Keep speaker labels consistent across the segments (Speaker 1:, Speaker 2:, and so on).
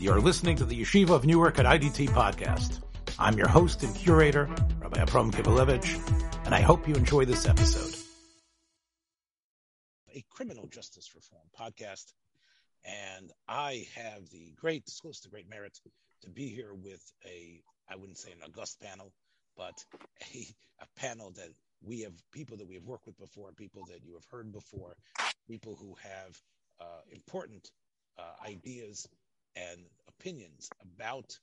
Speaker 1: You're listening to the Yeshiva of Newark at IDT podcast. I'm your host and curator, Rabbi Abram Kibalevich, and I hope you enjoy this episode. A criminal justice reform podcast, and I have the great, close to great merit to be here with a, I wouldn't say an august panel, but a, a panel that we have people that we have worked with before, people that you have heard before, people who have uh, important uh, ideas and opinions about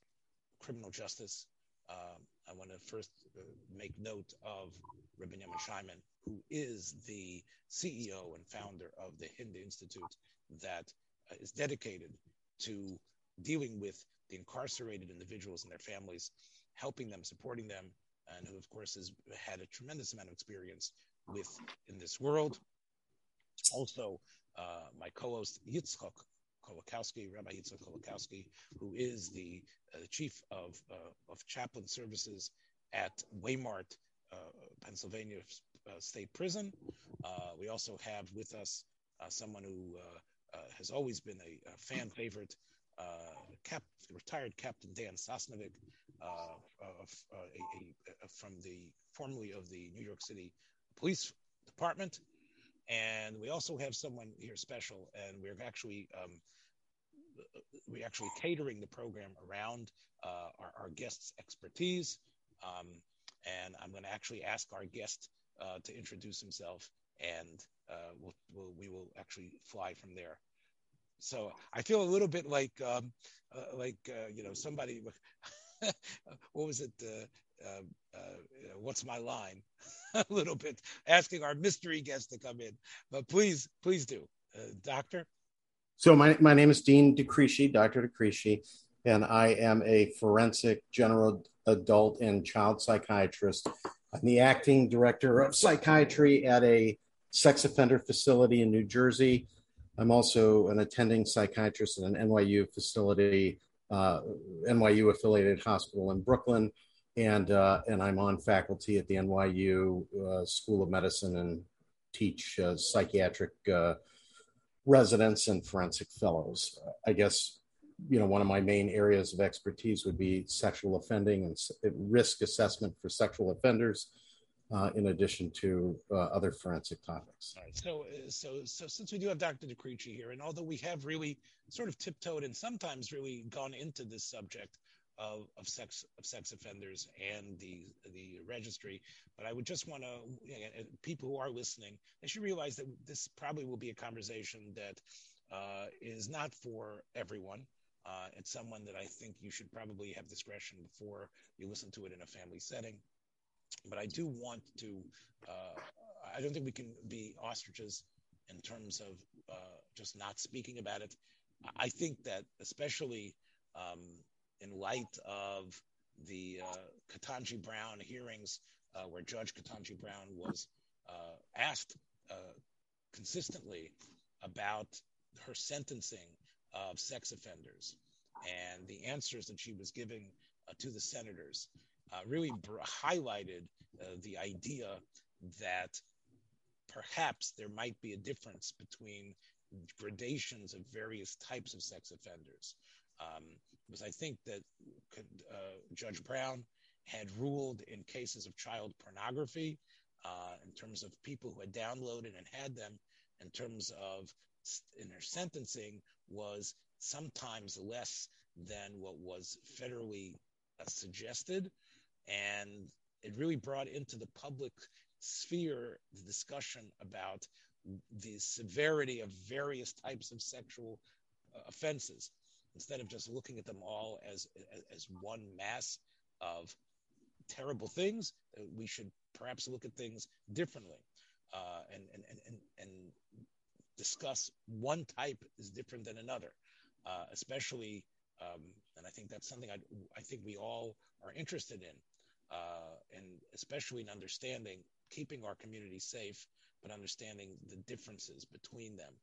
Speaker 1: criminal justice. Um, I want to first uh, make note of Rabbi Yamin Scheiman, who is the CEO and founder of the Hinda Institute that uh, dedicated to dealing with the incarcerated individuals and their families, helping them, supporting them, and who, of course, has had a tremendous amount of experience with in this world. Also, uh, my co-host Yitzchok Kolakowski, Rabbi Yitzchok Kolakowski, who is the, uh, chief of uh, of chaplain services at Waymart, uh, Pennsylvania uh, State Prison. Uh, we also have with us someone who has always been a, a fan favorite, Cap, retired Captain Dan Sosnovic, from the formerly of the New York City Police Department. And we also have someone here special, and we're actually um, we're actually catering the program around uh, our, our, guest's expertise. Um, and I'm going to actually ask our guest uh, to introduce himself, and uh, we'll, we'll, we will actually fly from there. So I feel a little bit like um, uh, like uh, you know somebody. what was it? Uh, what's my line? a little bit asking our mystery guest to come in, but please, please do, doctor.
Speaker 2: So my, my name is Dean De Crisce, Dr. De Crisce, and I am a forensic general adult and child psychiatrist. I'm the acting director of psychiatry at a sex offender facility in New Jersey. I'm also an attending psychiatrist at an NYU facility, uh, NYU affiliated hospital in Brooklyn, and uh, and I'm on faculty at the NYU uh, School of Medicine and teach uh, psychiatric uh, residents and forensic fellows. I guess you know one of my main areas of expertise would be sexual offending and risk assessment for sexual offenders. Uh, in addition to uh, other forensic topics.
Speaker 1: All right. So, uh, so, so since we do have Dr. De Crisce here, and although we have really sort of tiptoed and sometimes really gone into this subject, of, of sex of sex offenders and the the registry. But I would just want to you know, people who are listening, they should realize that this probably will be a conversation that uh, is not for everyone. Uh, it's someone that I think you should probably have discretion before you listen to it in a family setting. But I do want to. Uh, I don't think we can be ostriches in terms of uh, just not speaking about it. I think that especially um, in light of the uh, Ketanji Brown hearings, uh, where Judge Ketanji Brown was uh, asked uh, consistently about her sentencing of sex offenders and the answers that she was giving uh, to the senators uh, really br- highlighted the idea that perhaps there might be a difference between gradations of various types of sex offenders. Um, because I think that uh, Judge Brown had ruled in cases of child pornography, uh, in terms of people who had downloaded and had them, in terms of in her sentencing, was sometimes less than what was federally uh, suggested. And it really brought into the public sphere the discussion about the severity of various types of sexual uh, offenses instead of just looking at them all as as one mass of terrible things, we should perhaps look at things differently uh, and, and, and, and discuss one type is different than another, uh, especially, um, and I think that's something I, I think we all are interested in, uh, and especially in understanding keeping our community safe, but understanding the differences between them.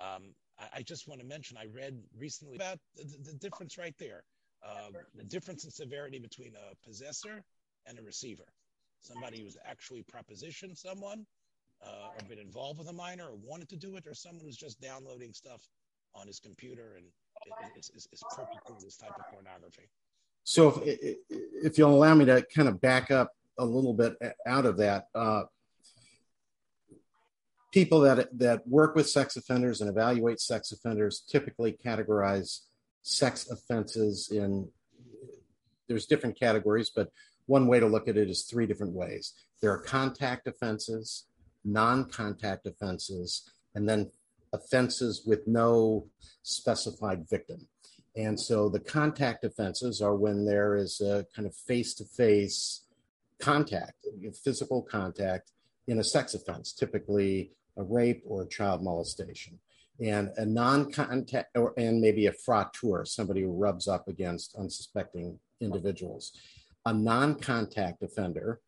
Speaker 1: Um, I, I, just want to mention I read recently about the, the difference right there, uh, the difference in severity between a possessor and a receiver. Somebody who's actually propositioned someone uh, or been involved with a minor or wanted to do it, or someone who's just downloading stuff on his computer and is, is, is purchasing this type of pornography.
Speaker 2: So, if, if you'll allow me to kind of back up a little bit out of that, uh, people that that work with sex offenders and evaluate sex offenders typically categorize sex offenses in there's different categories, but one way to look at it is three different ways. There are contact offenses, non-contact offenses, and then offenses with no specified victim. And so the contact offenses are when there is a kind of face to face contact, physical contact in a sex offense, typically a rape or a child molestation. And a non contact, or and maybe a frotteur, somebody who rubs up against unsuspecting individuals. A non contact offender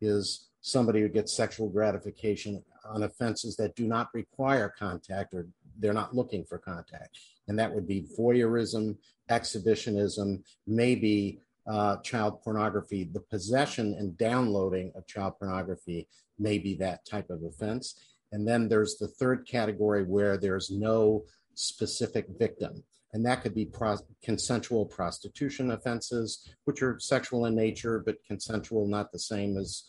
Speaker 2: is somebody who gets sexual gratification on offenses that do not require contact or they're not looking for contact. And that would be voyeurism, exhibitionism, maybe uh, child pornography. The possession and downloading of child pornography may be that type of offense. And then there's the third category where there's no specific victim. And that could be consensual prostitution offenses, which are sexual in nature, but consensual, not the same as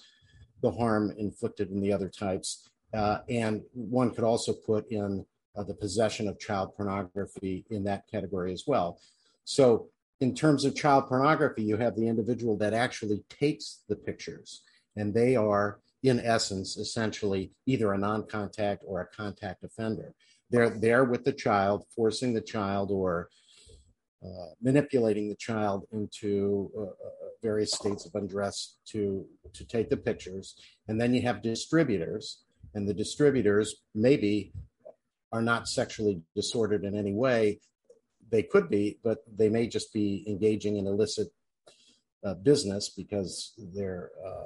Speaker 2: the harm inflicted in the other types. Uh, and one could also put in uh, the possession of child pornography in that category as well. So, in terms of child pornography, you have the individual that actually takes the pictures, and they are, in essence, essentially either a non contact or a contact offender. They're there with the child, forcing the child or uh, manipulating the child into uh, uh, various states of undress to to take the pictures and then you have distributors and the distributors maybe are not sexually disordered in any way they could be but they may just be engaging in illicit uh, business because they're uh,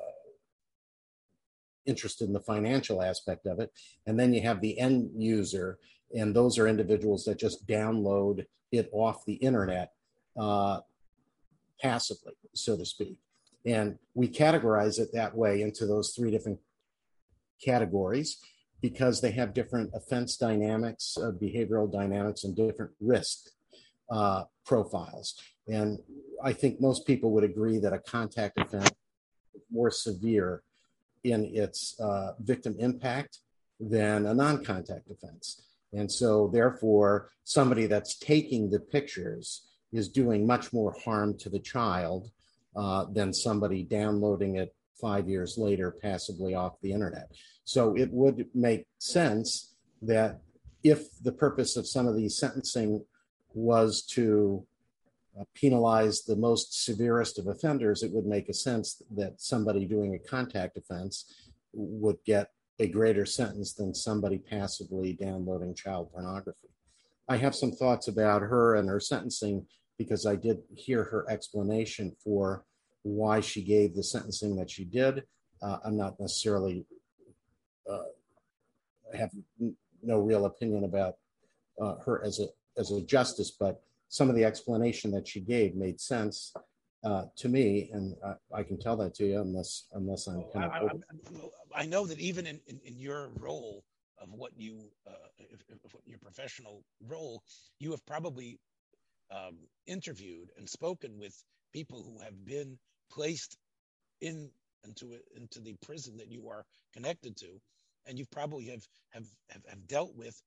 Speaker 2: interested in the financial aspect of it and then you have the end user and those are individuals that just download it off the internet uh, passively, so to speak. And we categorize it that way into those three different categories because they have different offense dynamics, uh, behavioral dynamics, and different risk uh, profiles. And I think most people would agree that a contact offense is more severe in its uh, victim impact than a non contact offense. And so, therefore, somebody that's taking the pictures is doing much more harm to the child uh, than somebody downloading it five years later passively off the internet. So, it would make sense that if the purpose of some of these sentencing was to uh, penalize the most severest of offenders, it would make a sense that somebody doing a contact offense would get a greater sentence than somebody passively downloading child pornography. I have some thoughts about her and her sentencing because I did hear her explanation for why she gave the sentencing that she did. Uh, I'm not necessarily uh, have no real opinion about uh, her as a as a justice, but some of the explanation that she gave made sense uh, to me, and I, I, can tell that to you unless unless I'm kind of.
Speaker 1: I, I, know that even in, in, in, your role of what you, uh, if, if your professional role, you have probably um, interviewed and spoken with people who have been placed in into into the prison that you are connected to, and you probably have have have, have dealt with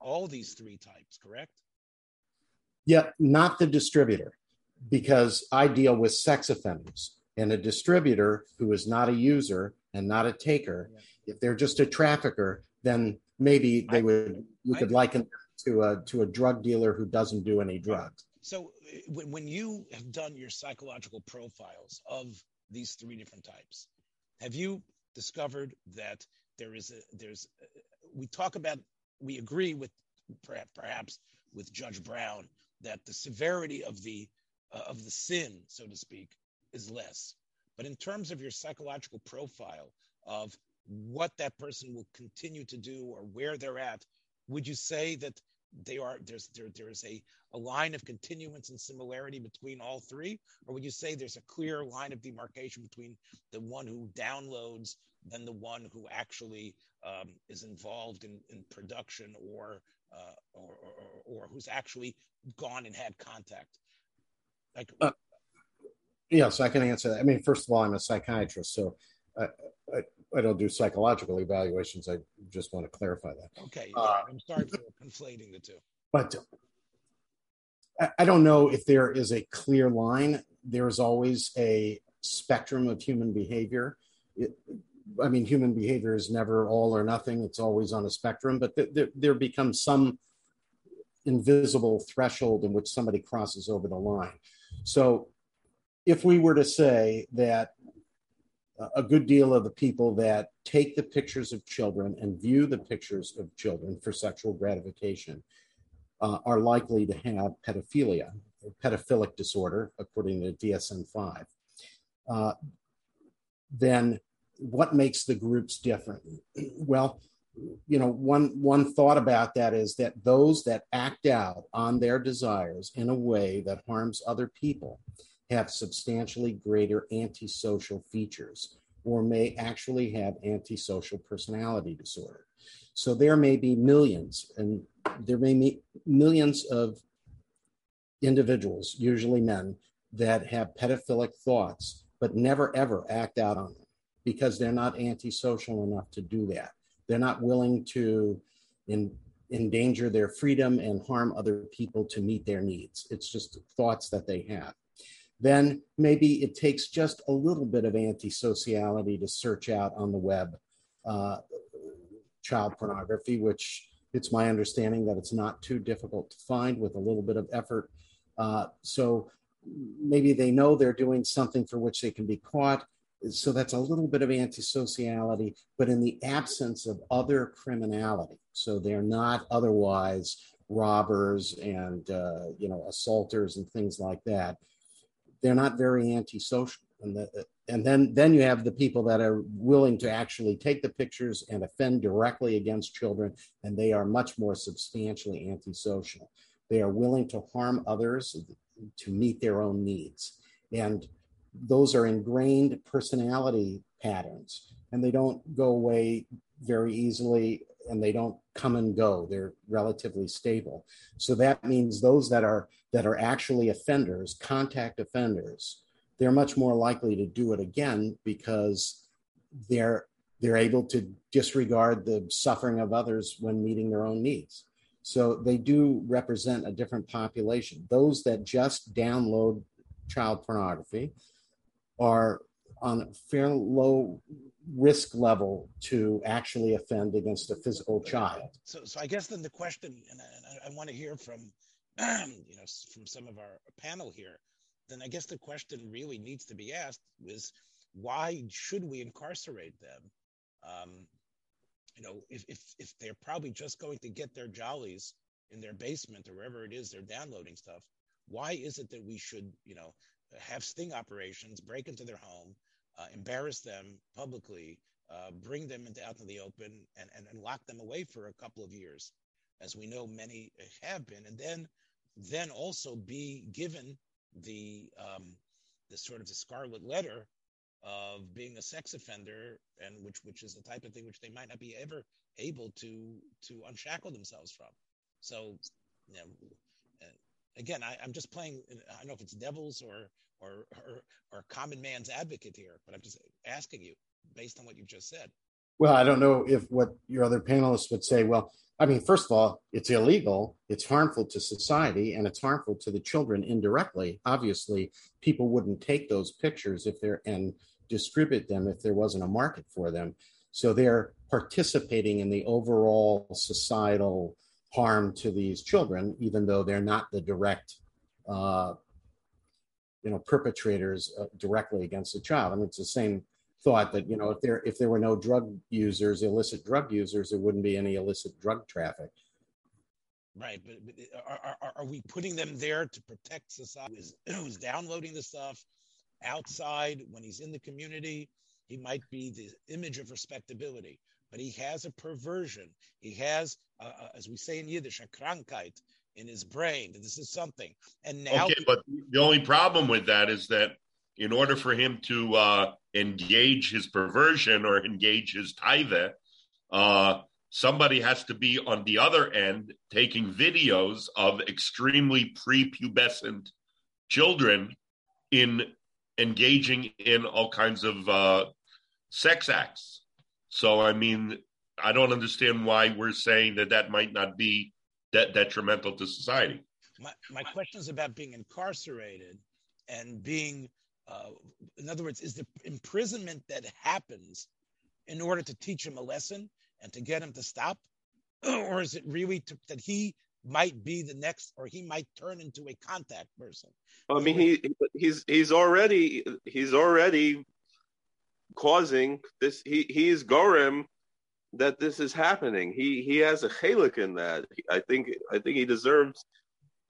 Speaker 1: all these three types, correct?
Speaker 2: Yeah, not the distributor because I deal with sex offenders and a distributor who is not a user and not a taker. Yeah. If they're just a trafficker, then maybe they I, would you I, could liken to a to a drug dealer who doesn't do any drugs.
Speaker 1: So eh, when you have done your psychological profiles of these three different types, have you discovered that there is a there's a, we talk about we agree with perhaps with Judge Brown that the severity of the uh, of the sin, so to speak, is less. But in terms of your psychological profile of what that person will continue to do or where they're at, would you say that they are there's there there's a, a line of continuance and similarity between all three or would you say there's a clear line of demarcation between the one who downloads than the one who actually um, is involved in, in production or uh, or, or, or, who's actually gone and had contact?
Speaker 2: Like, uh, yes, I can answer that. I mean, first of all, I'm a psychiatrist, so I, I, don't do psychological evaluations. I just want to clarify that.
Speaker 1: Okay, uh, I'm sorry for conflating the two.
Speaker 2: But I, I don't know if there is a clear line. There is always a spectrum of human behavior. It, I mean, human behavior is never all or nothing. It's always on a spectrum, but th- th- there becomes some invisible threshold in which somebody crosses over the line. So, if we were to say that a good deal of the people that take the pictures of children and view the pictures of children for sexual gratification uh, are likely to have pedophilia, pedophilic disorder, according to DSM 5, uh, then what makes the groups different? Well, you know, one one thought about that is that those that act out on their desires in a way that harms other people have substantially greater antisocial features or may actually have antisocial personality disorder. So there may be millions, and there may be millions of individuals, usually men, that have pedophilic thoughts, but never ever act out on them because they're not antisocial enough to do that. They're not willing to in, endanger their freedom and harm other people to meet their needs. It's just thoughts that they have. Then maybe it takes just a little bit of antisociality to search out on the web uh, child pornography, which it's my understanding that it's not too difficult to find with a little bit of effort. Uh, so maybe they know they're doing something for which they can be caught so that's a little bit of antisociality, but in the absence of other criminality. So they're not otherwise robbers and uh, you know assaulters and things like that. They're not very antisocial, and the, and then then you have the people that are willing to actually take the pictures and offend directly against children, and they are much more substantially antisocial. They are willing to harm others to meet their own needs, and those are ingrained personality patterns and they don't go away very easily and they don't come and go. They're relatively stable. So that means those that are that are actually offenders contact offenders they're much more likely to do it again because they're they're able to disregard the suffering of others when meeting their own needs. So they do represent a different population. Those that just download child pornography are on a fairly low risk level to actually offend against a physical child.
Speaker 1: So, so I guess then the question, and I, I want to hear from, you know, from some of our panel here, then I guess the question really needs to be asked is why should we incarcerate them? Um, you know, if, if, if they're probably just going to get their jollies in their basement or wherever it is they're downloading stuff, why is it that we should, you know, have sting operations, break into their home, uh, embarrass them publicly, uh, bring them into, out into the open, and, and, and lock them away for a couple of years, as we know many have been, and then then also be given the um, the sort of the scarlet letter of being a sex offender, and which which is the type of thing which they might not be ever able to to unshackle themselves from. So, you know, again, I, am just playing. I don't know if it's devils or, or or or common man's advocate here, but I'm just asking you based on what you've just said.
Speaker 2: Well, I don't know if what your other panelists would say. Well, I mean, first of all, it's illegal, it's harmful to society, and it's harmful to the children indirectly. Obviously, people wouldn't take those pictures if they're and distribute them if there wasn't a market for them. So they're participating in the overall societal harm to these children, even though they're not the direct, uh, you know, perpetrators uh, directly against the child. I mean, it's the same thought that you know if there if there were no drug users, illicit drug users, there wouldn't be any illicit drug traffic.
Speaker 1: Right, but, but are, are, are, we putting them there to protect society? Who's, who's downloading the stuff outside when he's in the community? He might be the image of respectability but he has a perversion. He has, uh, uh, as we say in Yiddish, a krankheit in his brain. This is something. And now,
Speaker 3: okay, but the only problem with that is that in order for him to uh, engage his perversion or engage his taiva, uh, somebody has to be on the other end taking videos of extremely prepubescent children in engaging in all kinds of uh, sex acts. So, I mean, I don't understand why we're saying that that might not be de- detrimental to society.
Speaker 1: My, my question is about being incarcerated and being, uh, in other words, is the imprisonment that happens in order to teach him a lesson and to get him to stop? or is it really to, that he might be the next, or he might turn into a contact person?
Speaker 4: I mean, he he's he's already he's already causing this. He he's Gorem that this is happening. He he has a chalik in that. I think I think he deserves,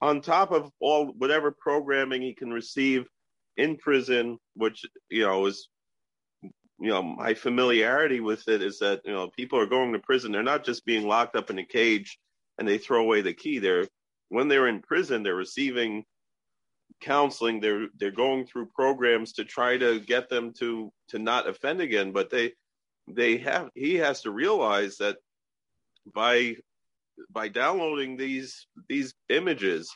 Speaker 4: on top of all whatever programming he can receive in prison, which you know is you know, my familiarity with it is that, you know, people are going to prison. They're not just being locked up in a cage and they throw away the key. They're, when they're in prison, they're receiving counseling. They're, they're going through programs to try to get them to, to not offend again. But they, they have, he has to realize that by, by downloading these, these images,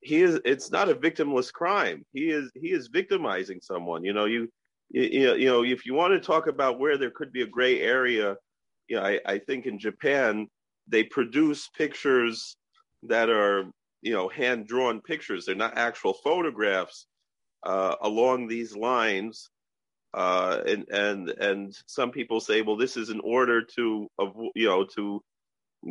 Speaker 4: he is, it's not a victimless crime. He is, he is victimizing someone. You know, you, you, know, if you want to talk about where there could be a gray area, you know, I, I think in Japan they produce pictures that are, you know, hand drawn pictures. They're not actual photographs uh, along these lines. Uh, and and and some people say, well, this is in order to, you know, to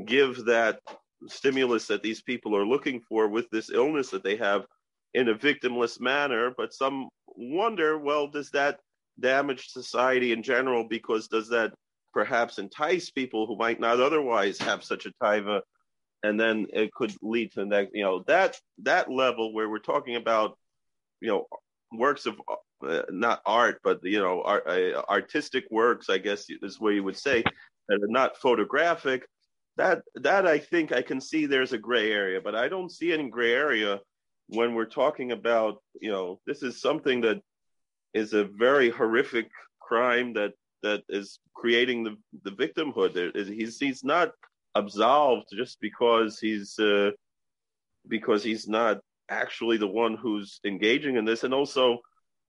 Speaker 4: give that stimulus that these people are looking for with this illness that they have in a victimless manner. But some wonder, well, does that damage society in general? Because does that perhaps entice people who might not otherwise have such a taiva, and then it could lead to that, you know, that that level where we're talking about, you know, works of uh, not art, but you know, art, uh, artistic works, I guess is where you would say, that are not photographic. That that I think I can see there's a gray area, but I don't see any gray area when we're talking about, you know, this is something that is a very horrific crime that that is creating the the victimhood. He's he's not absolved just because he's uh, because he's not actually the one who's engaging in this, and also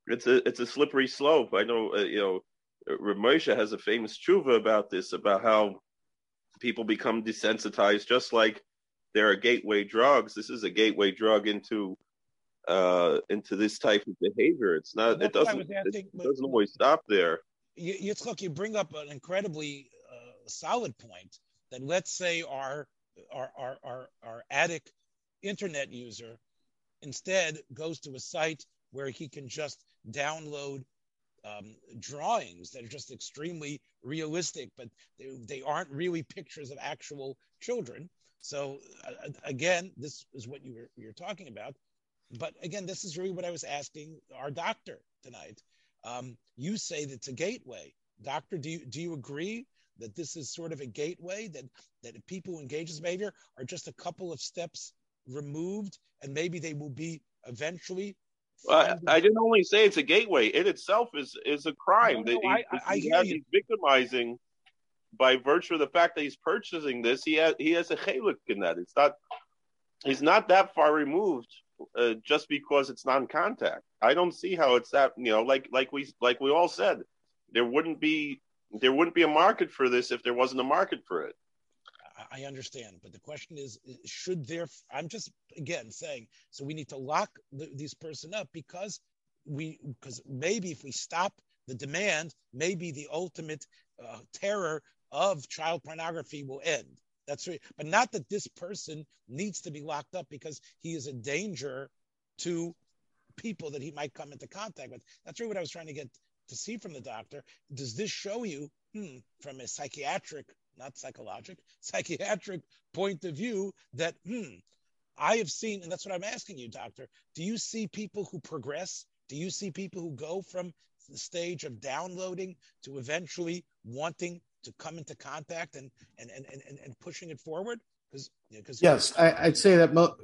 Speaker 4: it's a it's a slippery slope. I know uh, you know Rav Moshe has a famous tshuva about this about how people become desensitized, just like there are gateway drugs. This is a gateway drug into uh, into this type of behavior. It's not. It doesn't. Asking, it doesn't always stop there.
Speaker 1: Yitzchak, you bring up an incredibly uh, solid point. That let's say our our our our, our addict internet user instead goes to a site where he can just download um, drawings that are just extremely realistic, but they, they aren't really pictures of actual children. So uh, again, this is what you were you're talking about. But again, this is really what I was asking our doctor tonight. Um, you say that it's a gateway. Doctor, do you, do you agree that this is sort of a gateway that, that people who engage in behavior are just a couple of steps removed and maybe they will be eventually
Speaker 4: well, I, I, didn't only say it's a gateway. It itself is is a crime.
Speaker 1: No, no, I, I,
Speaker 4: he, he's victimizing by virtue of the fact that he's purchasing this. He has he has a chalik in that. It's not. He's not that far removed uh, just because it's non-contact. I don't see how it's that. You know, like like we like we all said, there wouldn't be there wouldn't be a market for this if there wasn't a market for it.
Speaker 1: I understand, but the question is, should there? I'm just again saying, so we need to lock the, these person up because we because maybe if we stop the demand, maybe the ultimate uh, terror of child pornography will end. That's right. But not that this person needs to be locked up because he is a danger to people that he might come into contact with. That's really what I was trying to get to see from the doctor. Does this show you, hmm, from a psychiatric, not psychologic, psychiatric point of view, that, hmm, I have seen, and that's what I'm asking you, doctor. Do you see people who progress? Do you see people who go from the stage of downloading to eventually wanting to come into contact and and and and, and pushing it forward? Because because
Speaker 2: yes, I, would say that. Mo-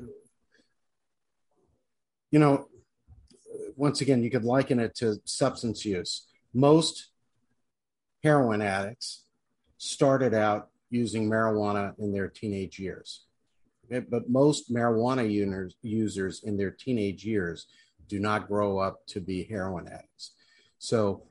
Speaker 2: you know, once again, you could liken it to substance use. Most heroin addicts started out using marijuana in their teenage years. But most marijuana users, in their teenage years do not grow up to be heroin addicts. So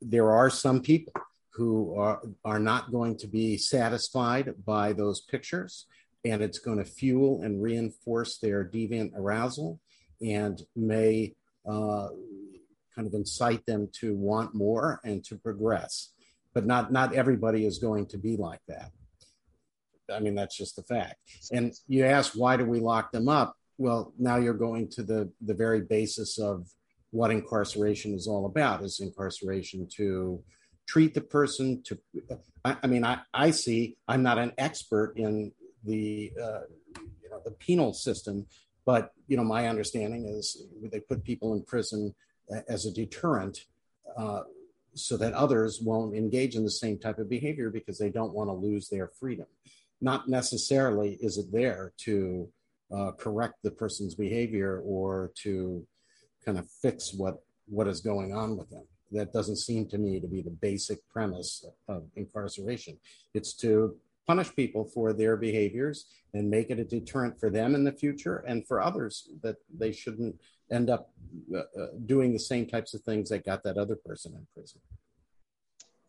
Speaker 2: there are some people who are, are not going to be satisfied by those pictures, and it's going to fuel and reinforce their deviant arousal and may uh, kind of incite them to want more and to progress. But not, not everybody is going to be like that. I mean, that's just the fact. And you ask, why do we lock them up? Well, now you're going to the, the very basis of what incarceration is all about is incarceration to treat the person to i, I mean I, I see i'm not an expert in the uh, you know the penal system but you know my understanding is they put people in prison as a deterrent uh, so that others won't engage in the same type of behavior because they don't want to lose their freedom. Not necessarily is it there to uh, correct the person's behavior or to kind of fix what what is going on with them. That doesn't seem to me to be the basic premise of incarceration. It's to punish people for their behaviors and make it a deterrent for them in the future and for others that they shouldn't end up uh, uh doing the same types of things that got that other person in prison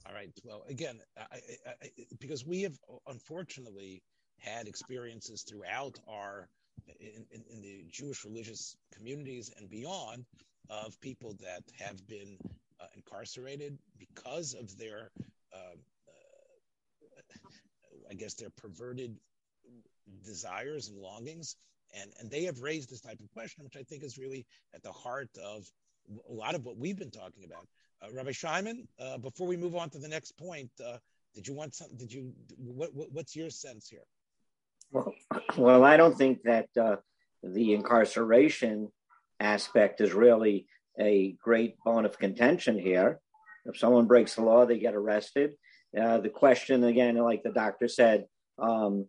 Speaker 1: all right well again I, I, because we have unfortunately had experiences throughout our in, in, in, the Jewish religious communities and beyond of people that have been uh, incarcerated because of their, uh, uh, I guess, their perverted desires and longings. And, and they have raised this type of question, which I think is really at the heart of a lot of what we've been talking about. Uh, Rabbi Shimon, uh, before we move on to the next point, uh, did you want some? Did you? What, what, what's your sense here?
Speaker 5: Well, well, I don't think that uh, the incarceration aspect is really a great bone of contention here. If someone breaks the law, they get arrested. Uh, the question, again, like the doctor said, um,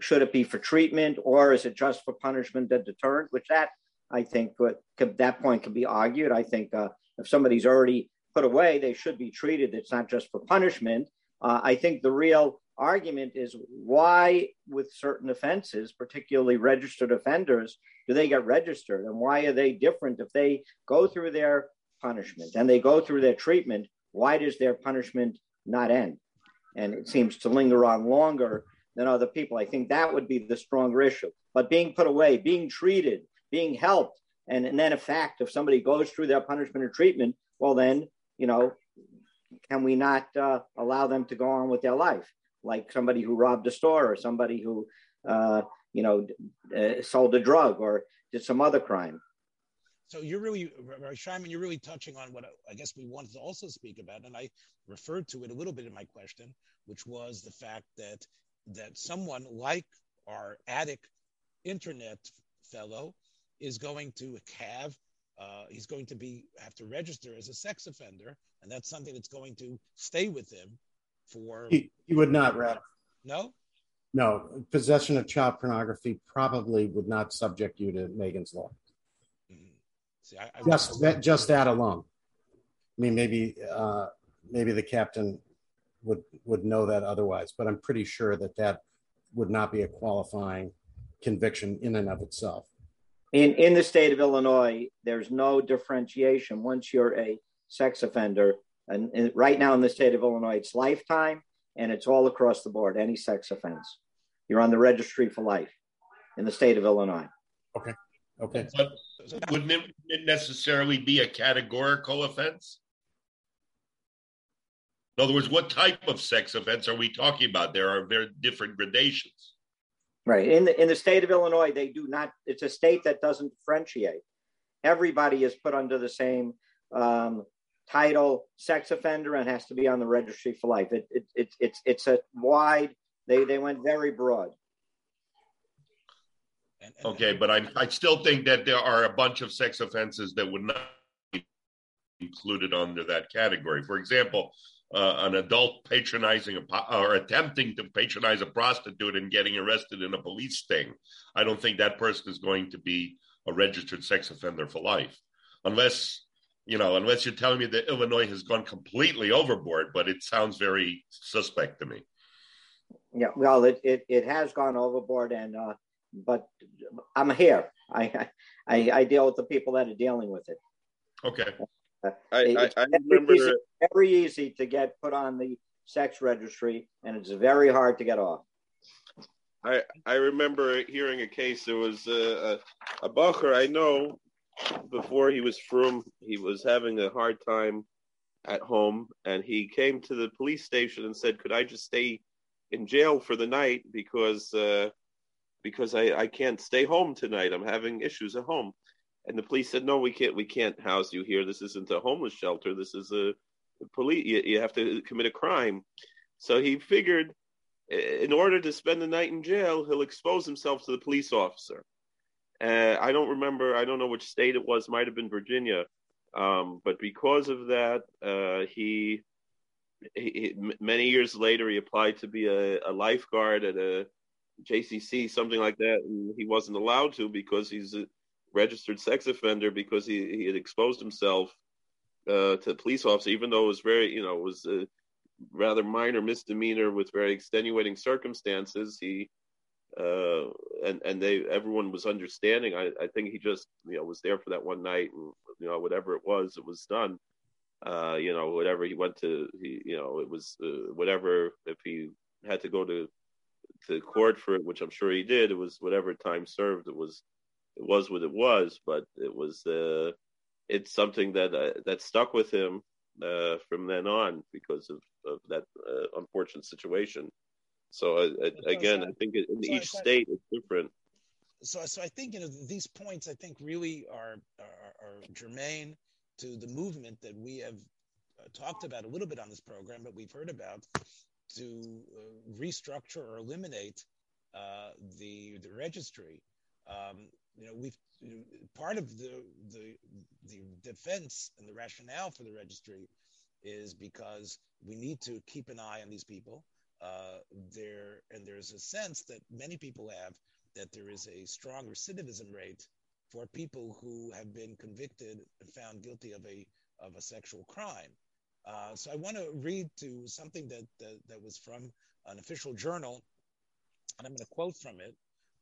Speaker 5: should it be for treatment or is it just for punishment and deterrent? Which that I think could, that point can be argued. I think uh, if somebody's already put away, they should be treated. It's not just for punishment. Uh, I think the real argument is why, with certain offenses, particularly registered offenders, do they get registered? And why are they different? If they go through their punishment and they go through their treatment, why does their punishment not end? And it seems to linger on longer than other people. I think that would be the stronger issue. But being put away, being treated, being helped, and, and then a fact, if somebody goes through their punishment or treatment, well, then, you know, can we not uh, allow them to go on with their life? like somebody who robbed a store or somebody who, uh, you know, uh, sold a drug or did some other crime.
Speaker 1: So you're really, Shimon, you're really touching on what I guess we wanted to also speak about, and I referred to it a little bit in my question, which was the fact that that someone like our attic internet fellow is going to have uh, he's going to be have to register as a sex offender, and that's something that's going to stay with him for
Speaker 2: he, he would not rather
Speaker 1: no?
Speaker 2: No possession of child pornography probably would not subject you to megan's law. Mm-hmm. See, I, I just that just that alone. I mean maybe uh maybe the captain would would know that otherwise but i'm pretty sure that that would not be a qualifying conviction in and of itself
Speaker 5: in in the state of illinois there's no differentiation once you're a sex offender and, and right now in the state of Illinois, it's lifetime and it's all across the board, any sex offense. You're on the registry for life in the state of Illinois.
Speaker 2: Okay. Okay.
Speaker 3: But wouldn't it necessarily be a categorical offense? In other words, what type of sex offense are we talking about? There are very different gradations.
Speaker 5: Right. In the in the state of Illinois, they do not. It's a state that doesn't differentiate. Everybody is put under the same um, title sex offender and has to be on the registry for life. It, it, it, it's it's a wide. They they went very broad.
Speaker 3: Okay, but I I still think that there are a bunch of sex offenses that would not be included under that category. For example, uh, an adult patronizing a or attempting to patronize a prostitute and getting arrested in a police sting. I don't think that person is going to be a registered sex offender for life, unless you know, unless you're telling me that Illinois has gone completely overboard, but it sounds very suspect to me.
Speaker 5: Yeah, well, it, it, it has gone overboard, and uh, but I'm here. I, I I deal with the people that are dealing with it.
Speaker 3: Okay.
Speaker 4: I, I, I
Speaker 5: very
Speaker 4: remember
Speaker 5: easy, very easy to get put on the sex registry, and it's very hard to get off.
Speaker 4: I I remember hearing a case. There was a a, a bacher I know before he was from. He was having a hard time at home, and he came to the police station and said, "Could I just stay in jail for the night because uh, because I I can't stay home tonight. I'm having issues at home." And the police said, "No, we can't. We can't house you here. This isn't a homeless shelter. This is a police. You, you have to commit a crime." So he figured in order to spend the night in jail, he'll expose himself to the police officer. Uh, I don't remember, I don't know which state it was, might have been Virginia. Um, but because of that, uh, he, he, many years later, he applied to be a, a, lifeguard at a JCC, something like that. And he wasn't allowed to because he's a registered sex offender because he, he had exposed himself uh, to police officer, even though it was very, you know, it was uh, rather minor misdemeanor with very extenuating circumstances. He uh, and and they everyone was understanding. I, I think he just you know was there for that one night, and you know whatever it was, it was done. Uh, you know whatever he went to, he you know it was uh, whatever if he had to go to to court for it, which I'm sure he did. It was whatever time served. It was it was what it was, but it was uh, it's something that uh, that stuck with him uh, from then on because of, of that uh, unfortunate situation. So again, I think in so each state it's different.
Speaker 1: So, so I think you know these points. I think really are are, are germane to the movement that we have uh, talked about a little bit on this program, but we've heard about to uh, restructure or eliminate uh, the the registry. Um, you know, we've you know, part of the the the defense and the rationale for the registry is because we need to keep an eye on these people. Uh, there and there's a sense that many people have that there is a strong recidivism rate for people who have been convicted and found guilty of a of a sexual crime. Uh, so I want to read to something that, that, that was from an official journal, and I'm going to quote from it.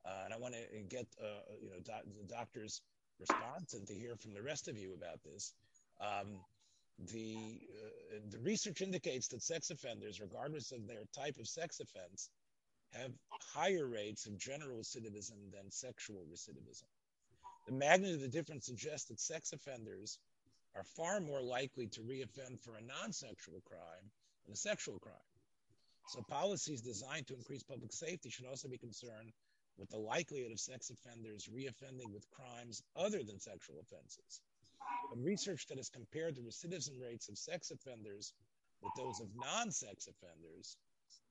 Speaker 1: Uh, and I want to get uh, you know do- the doctor's response and to hear from the rest of you about this. Um, the uh, the research indicates that sex offenders, regardless of their type of sex offense, have higher rates of general recidivism than sexual recidivism. The magnitude of the difference suggests that sex offenders are far more likely to reoffend for a non-sexual crime than a sexual crime. So policies designed to increase public safety should also be concerned with the likelihood of sex offenders reoffending with crimes other than sexual offenses. Research that has compared the recidivism rates of sex offenders with those of non sex offenders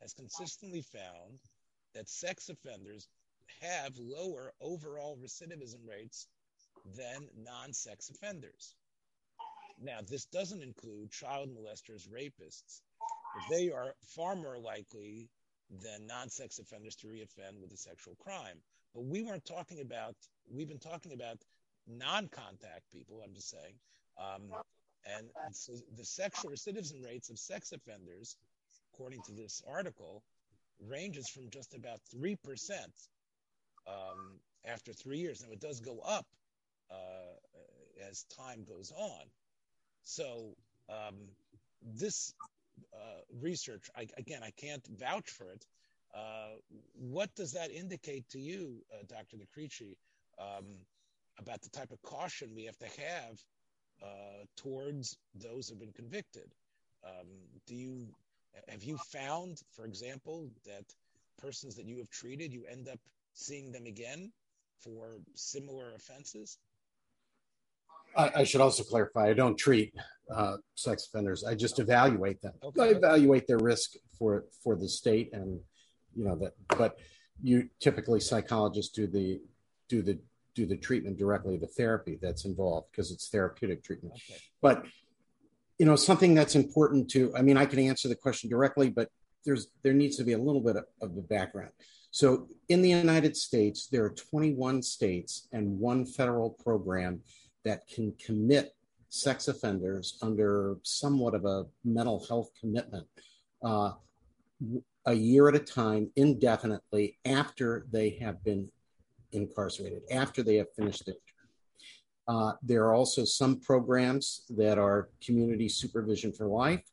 Speaker 1: has consistently found that sex offenders have lower overall recidivism rates than non sex offenders. Now, this doesn't include child molesters, rapists. They are far more likely than non-sex offenders to reoffend with a sexual crime. But we weren't talking about. We've been talking about non-contact people. I'm just saying, um, and so the sexual recidivism rates of sex offenders, according to this article, ranges from just about three percent um, after three years. Now it does go up uh, as time goes on. So um, this uh, research, I, again, I can't vouch for it. Uh, what does that indicate to you, uh, Dr. De Crisce, um, about the type of caution we have to have uh, towards those who've been convicted? Um, do you have you found, for example, that persons that you have treated, you end up seeing them again for similar offenses?
Speaker 2: I, I should also clarify: I don't treat uh, sex offenders. I just evaluate them. Okay. I evaluate their risk for for the state, and you know that. But you typically psychologists do the do the do the treatment directly, the therapy that's involved because it's therapeutic treatment. Okay. But you know something that's important to. I mean, I can answer the question directly, but there's there needs to be a little bit of, of the background. So in the United States, there are 21 states and one federal program that can commit sex offenders under somewhat of a mental health commitment. Uh, a year at a time indefinitely after they have been incarcerated, after they have finished their term. Uh, there are also some programs that are community supervision for life,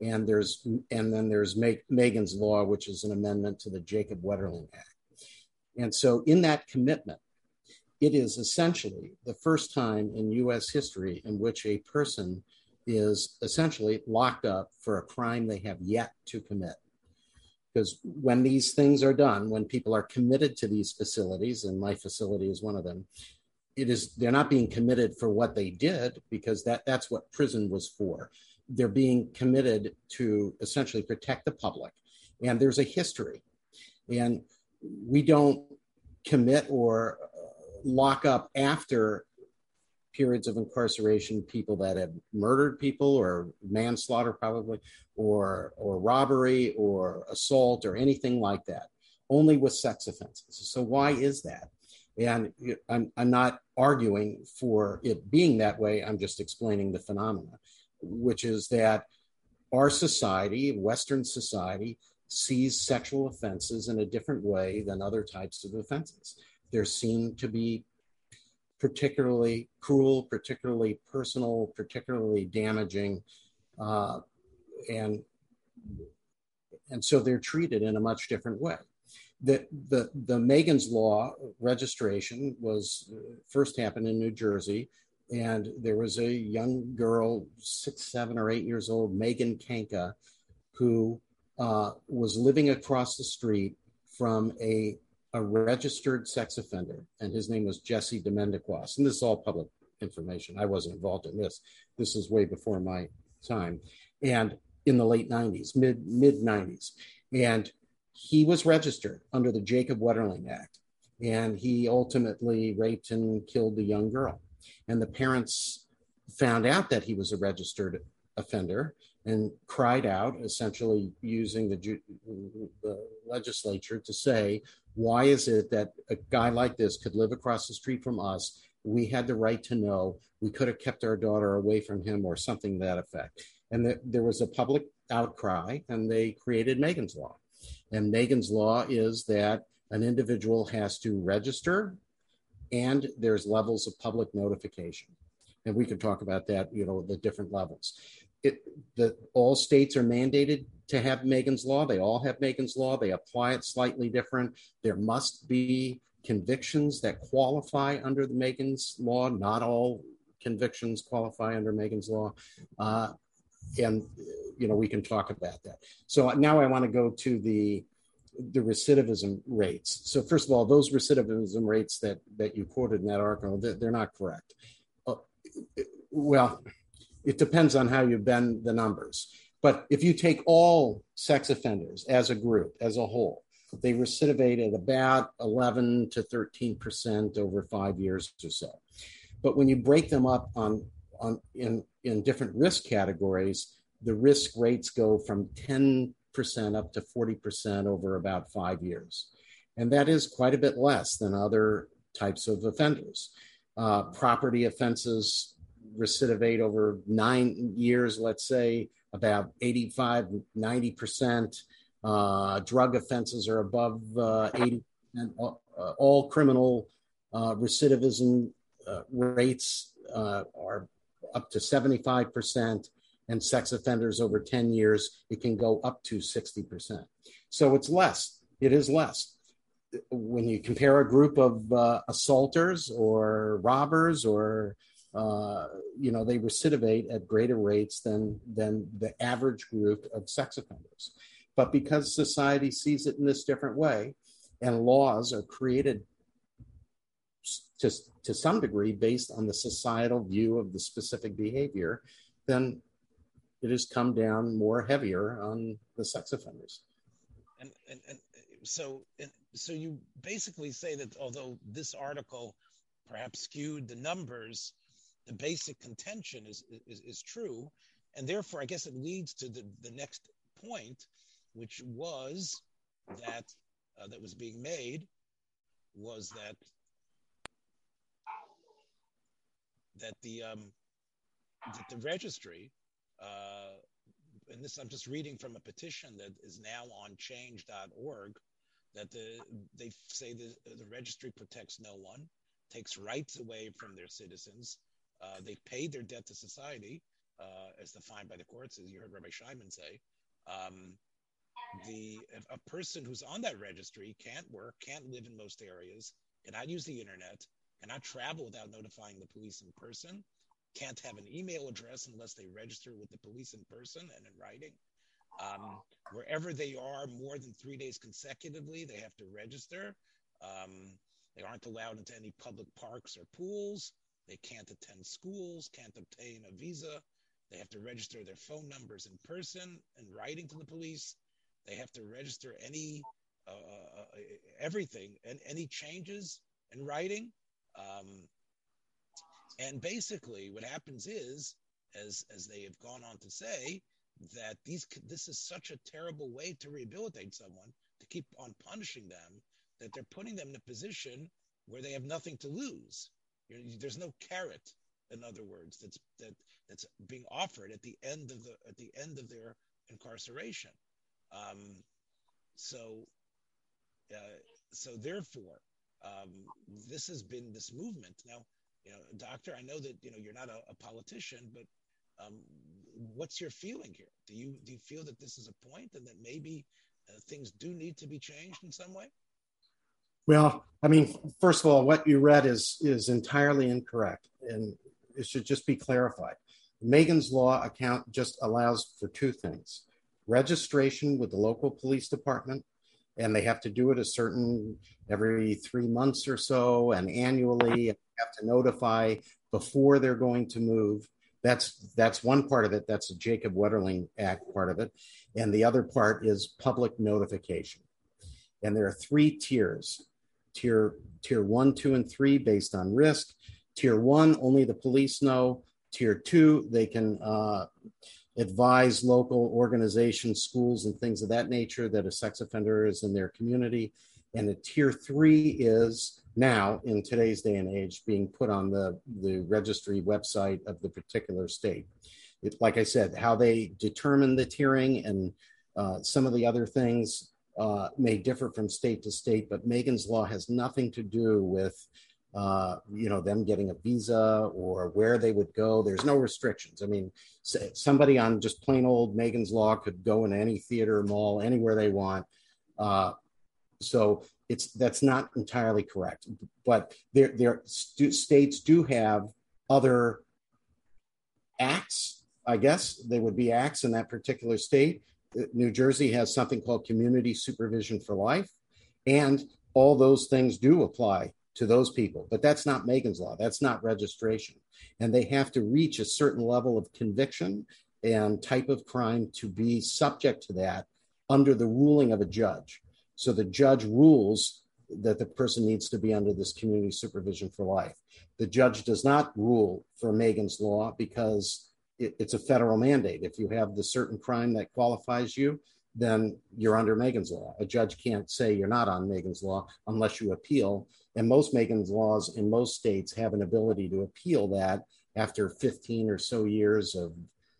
Speaker 2: and there's and then there's Megan's Law, which is an amendment to the Jacob Wetterling Act. And so, in that commitment, it is essentially the first time in US history in which a person is essentially locked up for a crime they have yet to commit. Because when these things are done, when people are committed to these facilities, and my facility is one of them, it is they're not being committed for what they did because that that's what prison was for. They're being committed to essentially protect the public, and there's a history, and we don't commit or lock up after periods of incarceration people that have murdered people or manslaughter probably or or robbery or assault or anything like that only with sex offenses. So why is that? And I'm, I'm not arguing for it being that way. I'm just explaining the phenomena which is that our society western society sees sexual offenses in a different way than other types of offenses there seem to be particularly cruel, particularly personal, particularly damaging, uh, and and so they're treated in a much different way. The, the, the Megan's Law registration was uh, first happened in New Jersey, and there was a young girl, six, seven, or eight years old, Megan Kanka, who uh, was living across the street from a a registered sex offender, and his name was Jesse Timmendequas. And this is all public information. I wasn't involved in this. This is way before my time, and in the late '90s, mid mid '90s, and he was registered under the Jacob Wetterling Act, and he ultimately raped and killed the young girl. And the parents found out that he was a registered offender and cried out, essentially using the, the, legislature to say, why is it that a guy like this could live across the street from us? We had the right to know. We could have kept our daughter away from him or something to that effect. And the, there was a public outcry, and they created Megan's Law. And Megan's Law is that an individual has to register and there's levels of public notification and we could talk about that you know the different levels it, the, all states are mandated to have Megan's Law. They all have Megan's Law. They apply it slightly different. There must be convictions that qualify under the Megan's Law. Not all convictions qualify under Megan's Law. Uh, and, you know, we can talk about that. So now I want to go to the the recidivism rates. So first of all, those recidivism rates that that you quoted in that article, they're, they're not correct. Uh, well, it depends on how you bend the numbers. But if you take all sex offenders as a group, as a whole, they recidivate at about 11 to 13% over five years or so. But when you break them up on, on in, in different risk categories, the risk rates go from 10% up to 40% over about five years. And that is quite a bit less than other types of offenders. Uh, property offenses recidivate over nine years, let's say about 85, 90%. Uh, drug offenses are above uh, 80%. Uh, all criminal uh, recidivism uh, rates uh, are up to 75%. And sex offenders over 10 years, it can go up to 60%. So it's less. It is less when you compare a group of uh, assaulters or robbers or uh, you know, they recidivate at greater rates than than the average group of sex offenders. But because society sees it in this different way, and laws are created to, to some degree based on the societal view of the specific behavior, then it has come down more heavier on the sex offenders.
Speaker 1: And, and, and so, so you basically say that although this article perhaps skewed the numbers, the basic contention is, is, is true. And therefore, I guess it leads to the, the next point, which was that uh, that was being made was that that the um, that the registry uh, and this I'm just reading from a petition that is now on change.org that the they say the the registry protects no one, takes rights away from their citizens. Uh, they paid their debt to society, uh, as defined by the courts, as you heard Rabbi Scheiman say. Um, the a person who's on that registry can't work, can't live in most areas, cannot use the internet, cannot travel without notifying the police in person, can't have an email address unless they register with the police in person and in writing. Um, wherever they are more than three days consecutively, they have to register. Um, they aren't allowed into any public parks or pools. They can't attend schools, can't obtain a visa. They have to register their phone numbers in person and writing to the police. They have to register any uh, uh, everything and any changes in writing. Um, and basically, what happens is, as as they have gone on to say, that these this is such a terrible way to rehabilitate someone to keep on punishing them that they're putting them in a position where they have nothing to lose. There's no carrot, in other words, that's that that's being offered at the end of the at the end of their incarceration. Um, so, uh, so therefore, um, this has been this movement. Now, you know, doctor, I know that you know you're not a, a politician, but um, what's your feeling here? Do you do you feel that this is a point and that maybe uh, things do need to be changed in some way?
Speaker 2: Well, I mean, first of all, what you read is is entirely incorrect, and it should just be clarified. Megan's Law account just allows for two things: registration with the local police department, and they have to do it a certain every three months or so, and annually have to notify before they're going to move that's that's one part of it. That's the Jacob Wetterling Act part of it, and the other part is public notification. And there are three tiers: tier tier one, two, and three based on risk. Tier one, only the police know. Tier two, they can uh, advise local organizations, schools, and things of that nature that a sex offender is in their community. And the tier three is now in today's day and age being put on the, the registry website of the particular state. It, like I said, how they determine the tiering and uh, some of the other things uh, may differ from state to state, but Megan's Law has nothing to do with uh, you know them getting a visa or where they would go. There's no restrictions. I mean, somebody on just plain old Megan's Law could go in any theater, mall, anywhere they want. Uh, so it's that's not entirely correct, but there there st- states do have other acts. I guess they would be acts in that particular state. New Jersey has something called community supervision for life, and all those things do apply to those people. But that's not Megan's law. That's not registration, and they have to reach a certain level of conviction and type of crime to be subject to that under the ruling of a judge. So the judge rules that the person needs to be under this community supervision for life. The judge does not rule for Megan's Law because it's a federal mandate. If you have the certain crime that qualifies you, then you're under Megan's Law. A judge can't say you're not on Megan's Law unless you appeal. And most Megan's Laws in most states have an ability to appeal that after 15 or so years of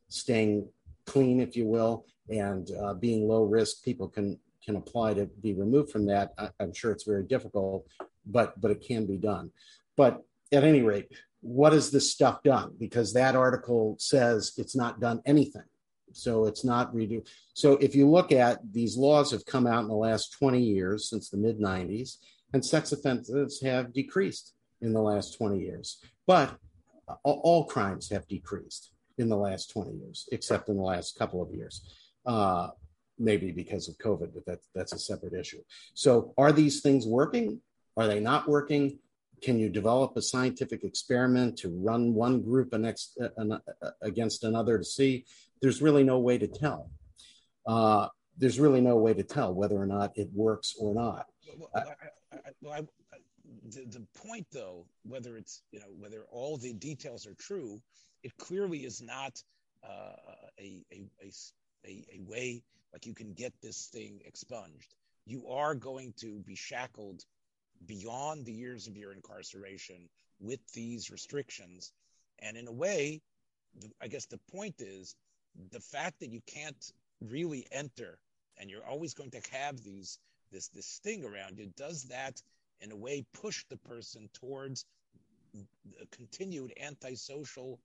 Speaker 2: staying clean, if you will, and uh, being low risk, people can can apply to be removed from that. I, am sure it's very difficult, but but it can be done. But at any rate, what is this stuff done? Because that article says it's not done anything. So it's not redo. So if you look at these laws have come out in the last 20 years since the mid 90s, and sex offenses have decreased in the last 20 years. But all, crimes have decreased in the last 20 years, except in the last couple of years. Uh, maybe because of COVID, but that, that's a separate issue. So, are these things working? Are they not working? Can you develop a scientific experiment to run one group next, uh, uh, against another to see? There's really no way to tell. Uh, there's really no way to tell whether or not it works or not.
Speaker 1: Well, I, I, well I, the, the point, though, whether it's you know whether all the details are true, it clearly is not uh, a, a, a, a, a way like you can get this thing expunged. You are going to be shackled beyond the years of your incarceration with these restrictions. And in a way, I guess the point is the fact that you can't really enter and you're always going to have these this this sting around you does that in a way push the person towards continued antisocial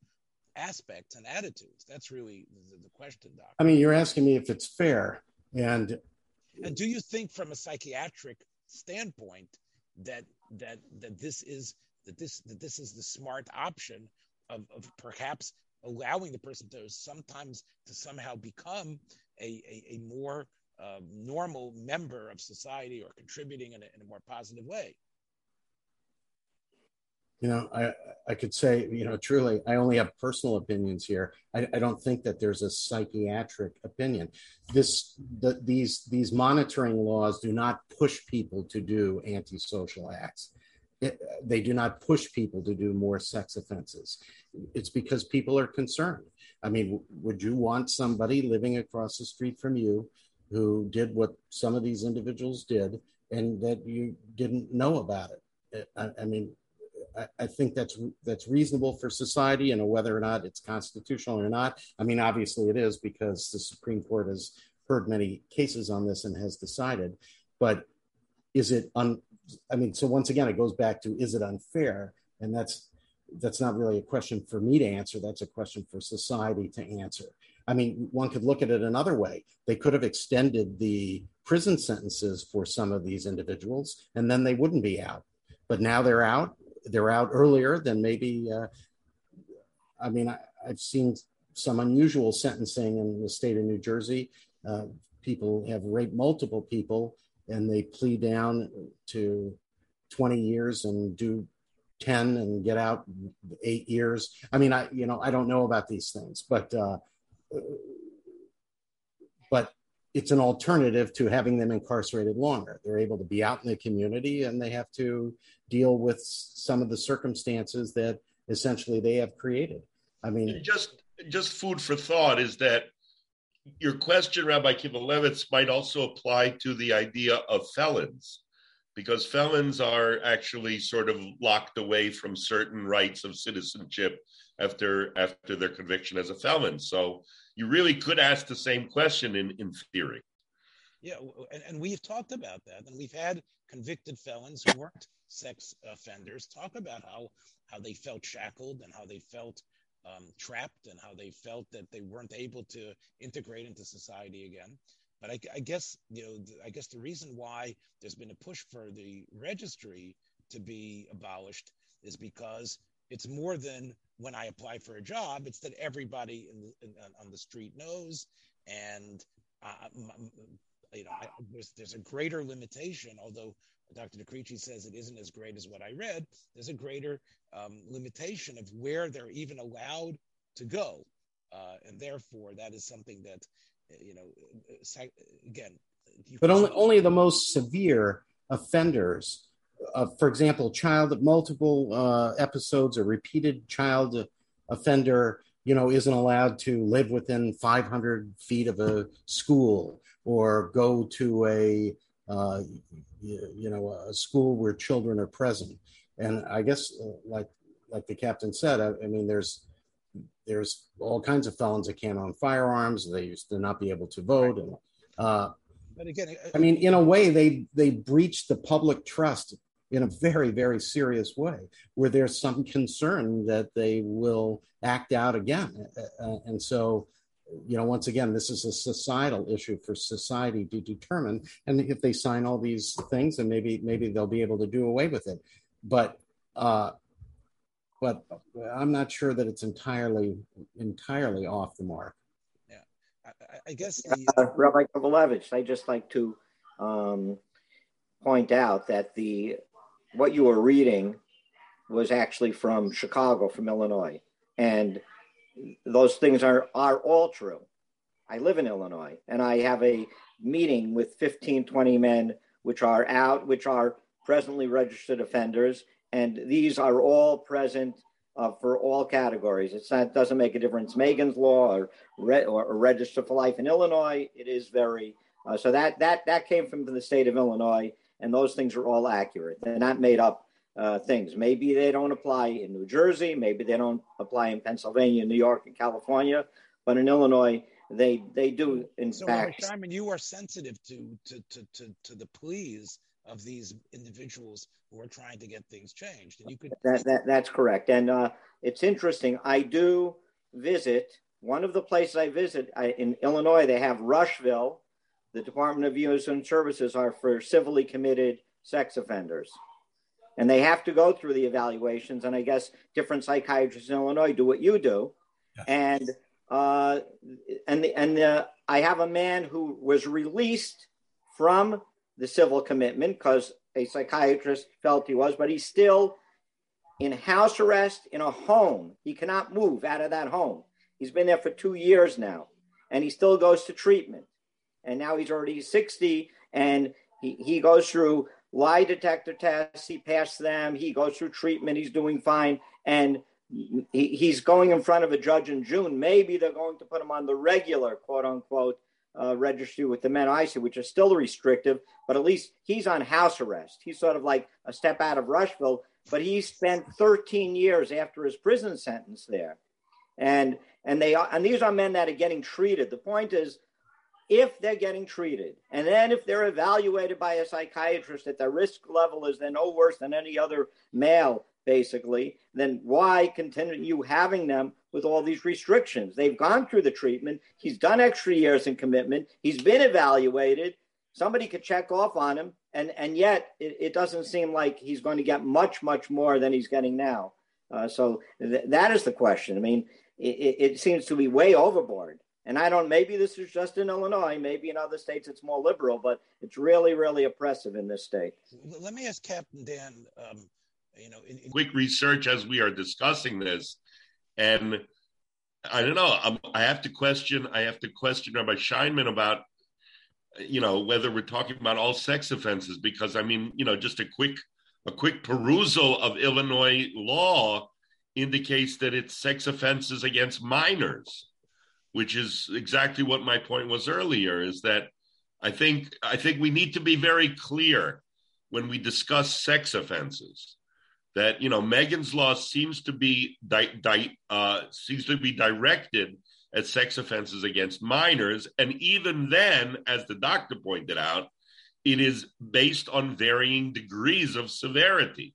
Speaker 1: aspects and attitudes? That's really the, the question doc.
Speaker 2: I mean you're asking me if it's fair. And
Speaker 1: and do you think from a psychiatric standpoint that that that this is that this that this is the smart option of, of perhaps allowing the person to sometimes to somehow become a, a, a more uh, normal member of society or contributing in a, in a more positive way
Speaker 2: you know i i could say you know truly i only have personal opinions here. I, I don't think that there's a psychiatric opinion. This the, these these monitoring laws do not push people to do antisocial acts. It, they do not push people to do more sex offenses. It's because people are concerned. I mean would you want somebody living across the street from you who did what some of these individuals did and that you didn't know about it? I, I mean I, think that's that's reasonable for society, and whether or not it's constitutional or not. I mean, obviously it is because the Supreme Court has heard many cases on this and has decided. But is it un? I mean, so once again, it goes back to is it unfair? And that's that's not really a question for me to answer. That's a question for society to answer. I mean, one could look at it another way. They could have extended the prison sentences for some of these individuals, and then they wouldn't be out. But now they're out, they're out earlier than maybe. Uh, I mean, I, have seen some unusual sentencing in the state of New Jersey. Uh, people have raped multiple people, and they plea down to 20 years and do 10 and get out eight years. I mean, I you know I don't know about these things, but uh, but it's an alternative to having them incarcerated longer. They're able to be out in the community and they have to deal with some of the circumstances that essentially they have created. I mean,
Speaker 3: just just food for thought is that your question, Rabbi Kivelevitz, might also apply to the idea of felons, because felons are actually sort of locked away from certain rights of citizenship after after their conviction as a felon. So you really could ask the same question in, in theory.
Speaker 1: Yeah, and, and we've talked about that, and we've had convicted felons who weren't sex offenders talk about how how they felt shackled and how they felt um, trapped and how they felt that they weren't able to integrate into society again. But I, I guess you know, I guess the reason why there's been a push for the registry to be abolished is because it's more than when I apply for a job. It's that everybody in the, in, on the street knows, and uh, there's there's a greater limitation. Although Dr. De Crisce says it isn't as great as what I read, there's a greater um, limitation of where they're even allowed to go, uh, and therefore that is something that you know, again.
Speaker 2: But only only the most severe offenders uh, for example, child multiple uh, episodes or repeated child offender, you know, isn't allowed to live within 500 feet of a school or go to a, uh, you, you, know, a school where children are present. And I guess, uh, like like the captain said, I, I mean, there's there's all kinds of felons that can't own firearms. They used to not be able to vote, and uh,
Speaker 1: but again,
Speaker 2: I mean, in a way, they they breached the public trust in a very, very serious way, where there's some concern that they will act out again. Uh, uh, and so, you know, once again, this is a societal issue for society to determine. And if they sign all these things, then maybe maybe they'll be able to do away with it. But uh, but I'm not sure that it's entirely entirely off the mark.
Speaker 1: Yeah, I, I guess
Speaker 5: the, uh, Rabbi Kovalevich, I just like to um, point out that the what you were reading was actually from Chicago, from Illinois. And those things are, are all true. I live in Illinois and I have a meeting with 15, 20 men, which are out, which are presently registered offenders. And these are all present uh, for all categories. It's not, doesn't make a difference. Megan's law or, re, or, or register for life in Illinois. It is very, uh, so that, that, that came from the state of Illinois and those things are all accurate. They're not made up uh, things. Maybe they don't apply in New Jersey, maybe they don't apply in Pennsylvania, New York, and California, but in Illinois, they they do in
Speaker 1: so,
Speaker 5: fact.
Speaker 1: Simon, you are sensitive to, to to to to the pleas of these individuals who are trying to get things changed, and you could.
Speaker 5: That, that that's correct, and uh, it's interesting. I do visit one of the places I visit I, in Illinois. They have Rushville. The Department of Youth and Services are for civilly committed sex offenders and they have to go through the evaluations. And I guess different psychiatrists in Illinois do what you do. Yeah. And uh, and the, and the, I have a man who was released from the civil commitment because a psychiatrist felt he was, but he's still in house arrest in a home. He cannot move out of that home. He's been there for two years now, and he still goes to treatment. And now he's already 60, and he, he goes through lie detector tests. He passed them. He goes through treatment. He's doing fine. And he, he's going in front of a judge in June. Maybe they're going to put him on the regular, quote unquote, uh, registry with the men ICU, which is still restrictive, but at least he's on house arrest. He's sort of like a step out of Rushville, but he spent 13 years after his prison sentence there. And and they are, and these are men that are getting treated. The point is, if they're getting treated, and then if they're evaluated by a psychiatrist that their risk level is then no worse than any other male, basically, then why continue having them with all these restrictions? They've gone through the treatment. He's done extra years in commitment. He's been evaluated. Somebody could check off on him, and and yet it, it doesn't seem like he's going to get much much more than he's getting now. Uh, so th- that is the question. I mean, it, it seems to be way overboard. And I don't, maybe this is just in Illinois, maybe in other states it's more liberal, but it's really, really oppressive in this state.
Speaker 1: Let me ask Captain Dan, um, you know, in, in-
Speaker 3: quick research as we are discussing this. And I don't know, I'm, i have to question, I have to question Rabbi Scheiman about, you know, whether we're talking about all sex offenses, because I mean, you know, just a quick, a quick perusal of Illinois law indicates that it's sex offenses against minors which is exactly what my point was earlier is that I think I think we need to be very clear when we discuss sex offenses that you know Megan's law seems to be di- di- uh, seems to be directed at sex offenses against minors, and even then, as the doctor pointed out, it is based on varying degrees of severity.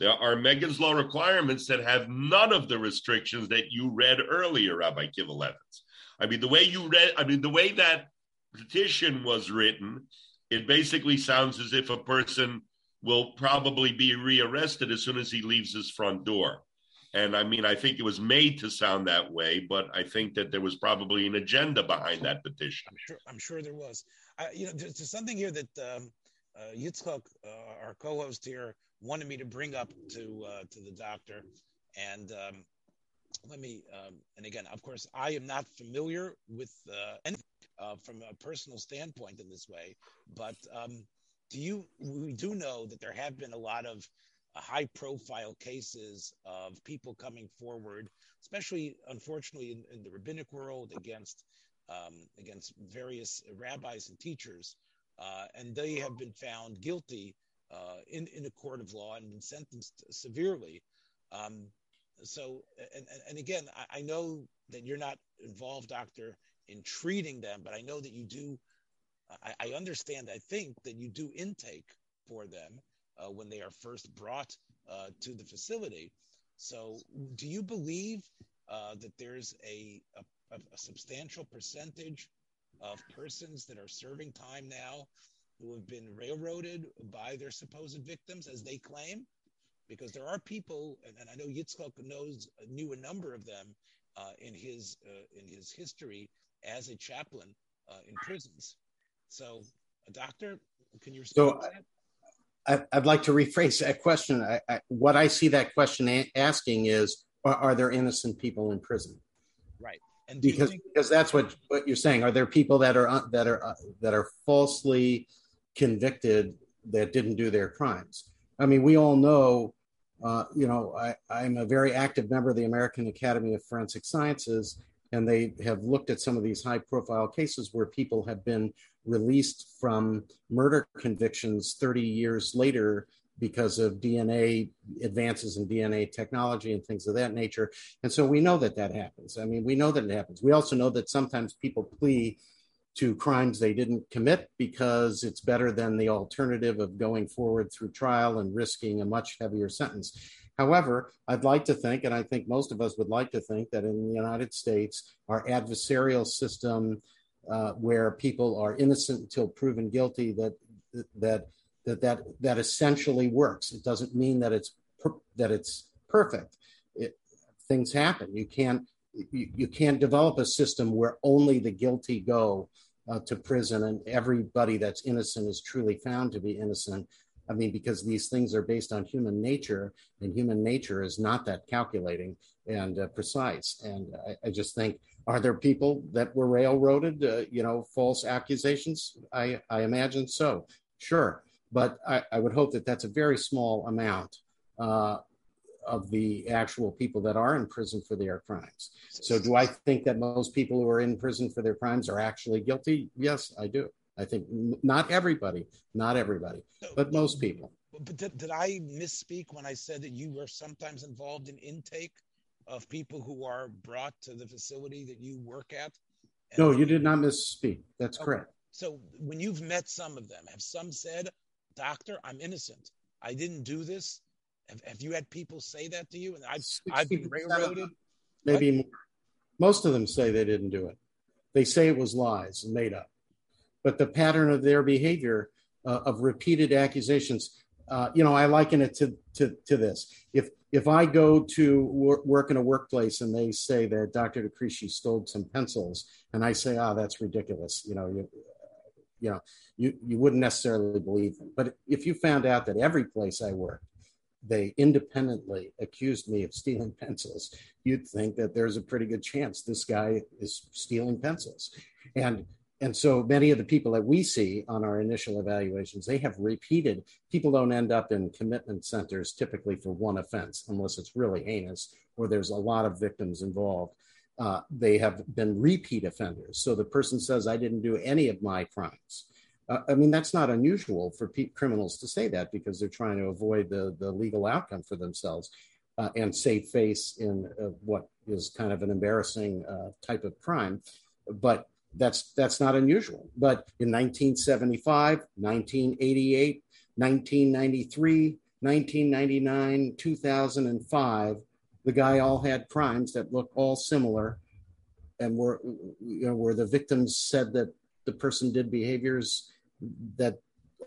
Speaker 3: There are Megan's law requirements that have none of the restrictions that you read earlier, Rabbi Kivelevitz. I mean, the way you read, I mean, the way that petition was written, it basically sounds as if a person will probably be rearrested as soon as he leaves his front door. And I mean, I think it was made to sound that way, but I think that there was probably an agenda behind that petition.
Speaker 1: I'm sure. I'm sure there was. I, you know, there's, there's, something here that um, uh, Yitzchak, uh, our co-host here, wanted me to bring up to uh, to the doctor, and um, let me, um, and again, of course, I am not familiar with uh, anything uh, from a personal standpoint in this way, but um, do you, we do know that there have been a lot of uh, high profile cases of people coming forward, especially unfortunately in, in the rabbinic world against, um, against various rabbis and teachers. Uh, and they have been found guilty uh, in, in a court of law and been sentenced severely. Um, so and, and again I, I, know that you're not involved doctor in treating them but i know that you do i, I understand i think that you do intake for them uh, when they are first brought uh, to the facility. So do you believe uh, that there's a, a, a substantial percentage of persons that are serving time now who have been railroaded by their supposed victims as they claim because there are people, and, and I know Yitzchak knows knew a number of them uh, in his uh, in his history as a chaplain uh, in prisons. So, a doctor, can you respond so?
Speaker 2: I, would like to rephrase that question. I, I, what I see that question a- asking is, are, are, there innocent people in prison?
Speaker 1: Right,
Speaker 2: and because think- because that's what what you're saying. Are there people that are uh, that are uh, that are falsely convicted that didn't do their crimes? I mean, we all know, uh, you know, I, I'm a very active member of the American Academy of Forensic Sciences, and they have looked at some of these high profile cases where people have been released from murder convictions 30 years later because of DNA advances in DNA technology and things of that nature. And so we know that that happens. I mean, we know that it happens. We also know that sometimes people plea to crimes they didn't commit because it's better than the alternative of going forward through trial and risking a much heavier sentence. However, I'd like to think, and I think most of us would like to think, that in the United States, our adversarial system, uh, where people are innocent until proven guilty, that that that that that essentially works. It doesn't mean that it's per- that it's perfect. It, things happen. You can't you, you can't develop a system where only the guilty go uh, to prison and everybody that's innocent is truly found to be innocent. I mean, because these things are based on human nature, and human nature is not that calculating and uh, precise. And I, I, just think, are there people that were railroaded? Uh, you know, false accusations? I, I imagine so. Sure, but I, I, would hope that that's a very small amount uh, of the actual people that are in prison for their crimes. So, do I think that most people who are in prison for their crimes are actually guilty? Yes, I do. I think not everybody, not everybody, but most people.
Speaker 1: But did, did I misspeak when I said that you were sometimes involved in intake of people who are brought to the facility that you work at?
Speaker 2: no, you did not misspeak. That's okay. correct.
Speaker 1: So, when you've met some of them, have some said, Doctor, I'm innocent. I didn't do this. Have, have you had people say that to you? And I've, I've been railroaded.
Speaker 2: Maybe more. most of them say they didn't do it. They say it was lies and made up. But the pattern of their behavior uh, of repeated accusations, uh, you know, I liken it to, to, to this. If if I go to wor- work in a workplace and they say that Dr. DeCrisci stole some pencils, and I say, "Ah, oh, that's ridiculous," you know, you, you know, you you wouldn't necessarily believe them. But if you found out that every place I worked they independently accused me of stealing pencils, you'd think that there's a pretty good chance this guy is stealing pencils. And and so many of the people that we see on our initial evaluations, they have repeated. People don't end up in commitment centers typically for one offense, unless it's really heinous or there's a lot of victims involved. Uh, they have been repeat offenders. So the person says, I didn't do any of my crimes. Uh, I mean, that's not unusual for pe- criminals to say that because they're trying to avoid the, the legal outcome for themselves uh, and save face in uh, what is kind of an embarrassing uh, type of crime. But that's that's not unusual. But in 1975, 1988, 1993, 1999, 2005, the guy all had crimes that look all similar, and were you know where the victims said that the person did behaviors that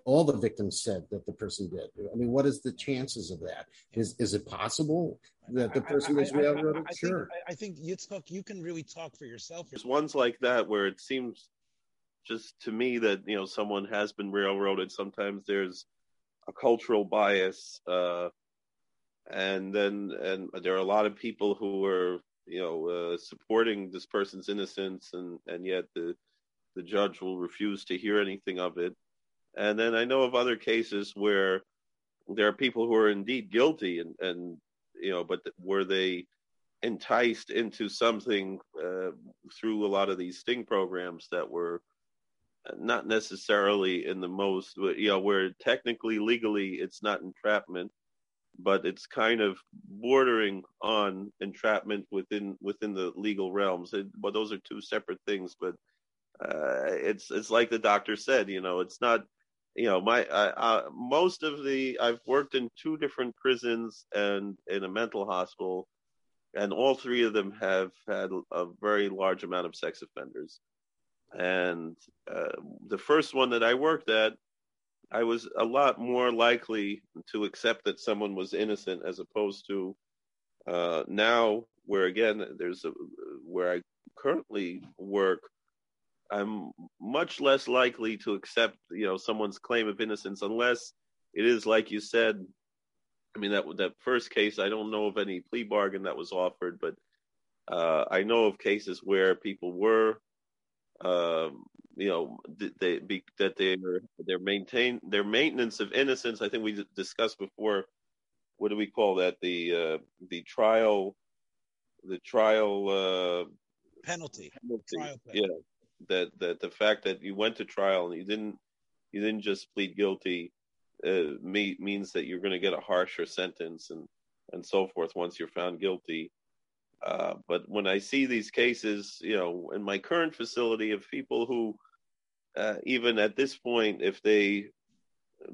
Speaker 2: all the victims said that the person did. I mean, what is the chances of that? Is is it possible that the person was railroaded?
Speaker 1: I, I, I,
Speaker 2: sure.
Speaker 1: I think Yitzchak, you can really talk for yourself.
Speaker 4: There's ones like that where it seems just to me that you know someone has been railroaded. Sometimes there's a cultural bias, uh, and then and there are a lot of people who are you know uh, supporting this person's innocence, and and yet the the judge will refuse to hear anything of it. And then I know of other cases where there are people who are indeed guilty and, and you know, but were they enticed into something uh, through a lot of these sting programs that were not necessarily in the most, you know, where technically, legally, it's not entrapment, but it's kind of bordering on entrapment within within the legal realms. It, but those are two separate things. But uh, it's it's like the doctor said, you know, it's not, you know, my most of the I've worked in two different prisons and in a mental hospital, and all three of them have had a very large amount of sex offenders. And uh, the first one that I worked at, I was a lot more likely to accept that someone was innocent as opposed to uh, now, where again, there's a, where I currently work I'm much less likely to accept, you know, someone's claim of innocence unless it is like you said. I mean, that that first case, I don't know of any plea bargain that was offered, but uh, I know of cases where people were, um, you know, they be, that they their maintain their maintenance of innocence. I think we discussed before. What do we call that? The uh, the trial, the trial uh,
Speaker 1: penalty.
Speaker 4: penalty. Trial penalty. Yeah that that the fact that you went to trial and you didn't you didn't just plead guilty uh, me, means that you're going to get a harsher sentence and and so forth once you're found guilty. Uh, but when I see these cases, you know, in my current facility of people who, uh, even at this point, if they,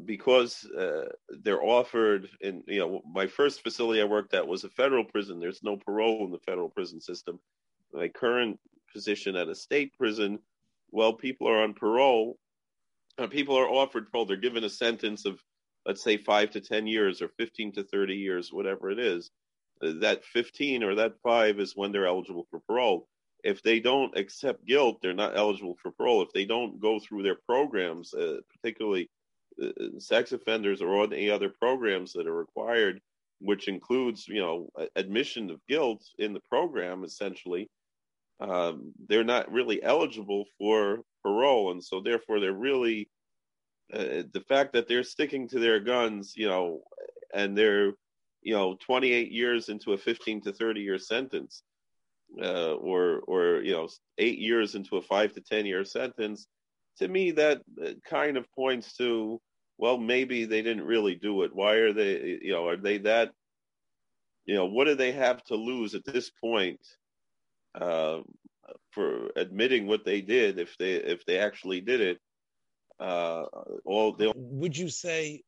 Speaker 4: because uh, they're offered, in you know, my first facility I worked at was a federal prison. There's no parole in the federal prison system. My current position at a state prison, well, people are on parole. Uh, people are offered parole. They're given a sentence of, let's say, five to 10 years or 15 to 30 years, whatever it is. Uh, that 15 or that five is when they're eligible for parole. If they don't accept guilt, they're not eligible for parole. If they don't go through their programs, uh, particularly uh, sex offenders or any other programs that are required, which includes, you know, admission of guilt in the program, essentially, um, they're not really eligible for parole, and so therefore they're really uh, the fact that they're sticking to their guns, you know, and they're you know 28 years into a 15 to 30 year sentence, uh, or or you know eight years into a five to 10 year sentence. To me, that kind of points to well, maybe they didn't really do it. Why are they? You know, are they that? You know, what do they have to lose at this point? Uh, for admitting what they did if they if they actually did it. Uh, all they
Speaker 1: would you say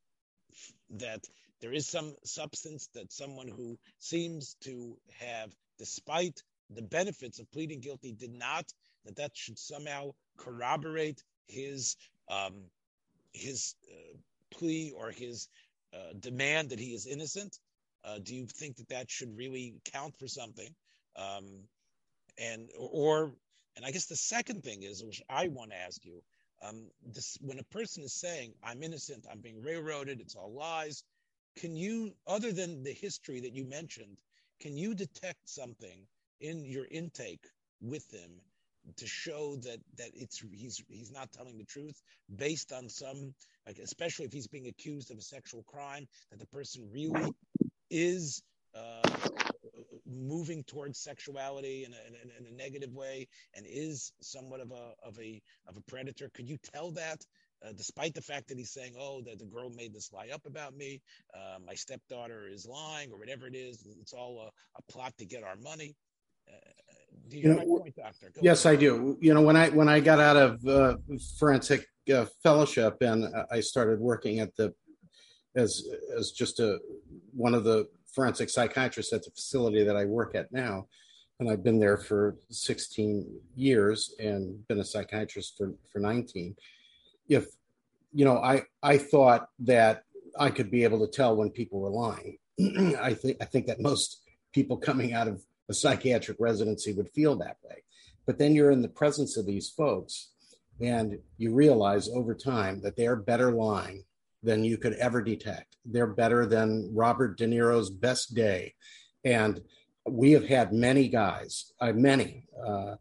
Speaker 1: that there is some substance that someone who seems to have, despite the benefits of pleading guilty, did not that that should somehow corroborate his um, his uh, plea or his uh, demand that he is innocent? Uh, do you think that that should really count for something? Um, and or and I guess the second thing is, which I want to ask you, um, this when a person is saying I'm innocent, I'm being railroaded, it's all lies. Can you, other than the history that you mentioned, can you detect something in your intake with them to show that that it's he's he's not telling the truth based on some like especially if he's being accused of a sexual crime that the person really is uh, moving towards sexuality in a, in, a, in a, negative way and is somewhat of a of a of a predator could you tell that uh, despite the fact that he's saying oh that the girl made this lie up about me uh, my stepdaughter is lying or whatever it is it's all a, a plot to get our money uh,
Speaker 2: you, you know, point, doctor? Go yes, ahead. I do. You know, when I when I got out of uh, forensic uh, fellowship and I started working at the as as just a one of the forensic psychiatrist at the facility that I work at now. And I've been there for 16 years and been a psychiatrist for, for 19. If, you know, I, I thought that I could be able to tell when people were lying. I think, I think that most people coming out of a psychiatric residency would feel that way. But then you're in the presence of these folks and you realize over time that they're better lying than you could ever detect. They're better than Robert De Niro's best day. And we have had many guys, uh, many, uh,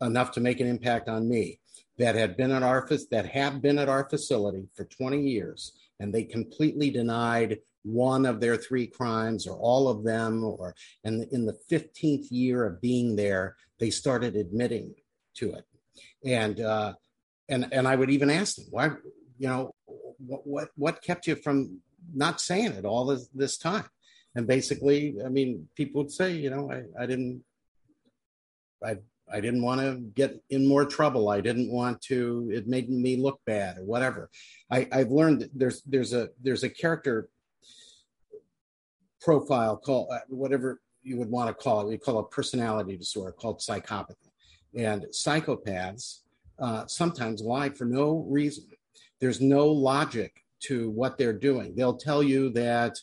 Speaker 2: enough to make an impact on me that had been at our that have been at our facility for 20 years and they completely denied one of their three crimes or all of them or and in the 15th year of being there they started admitting to it and uh and and i would even ask them why you know what, what, what kept you from not saying it all this, this time? And basically, I mean, people would say, you know, I, I didn't, I, I didn't want to get in more trouble. I didn't want to, it made me look bad or whatever. I, I've learned that there's, there's a, there's a character profile called uh, whatever you would want to call it. We call it personality disorder called psychopathy. And psychopaths uh, sometimes lie for no reason. There's no logic to what they're doing. They'll tell you that,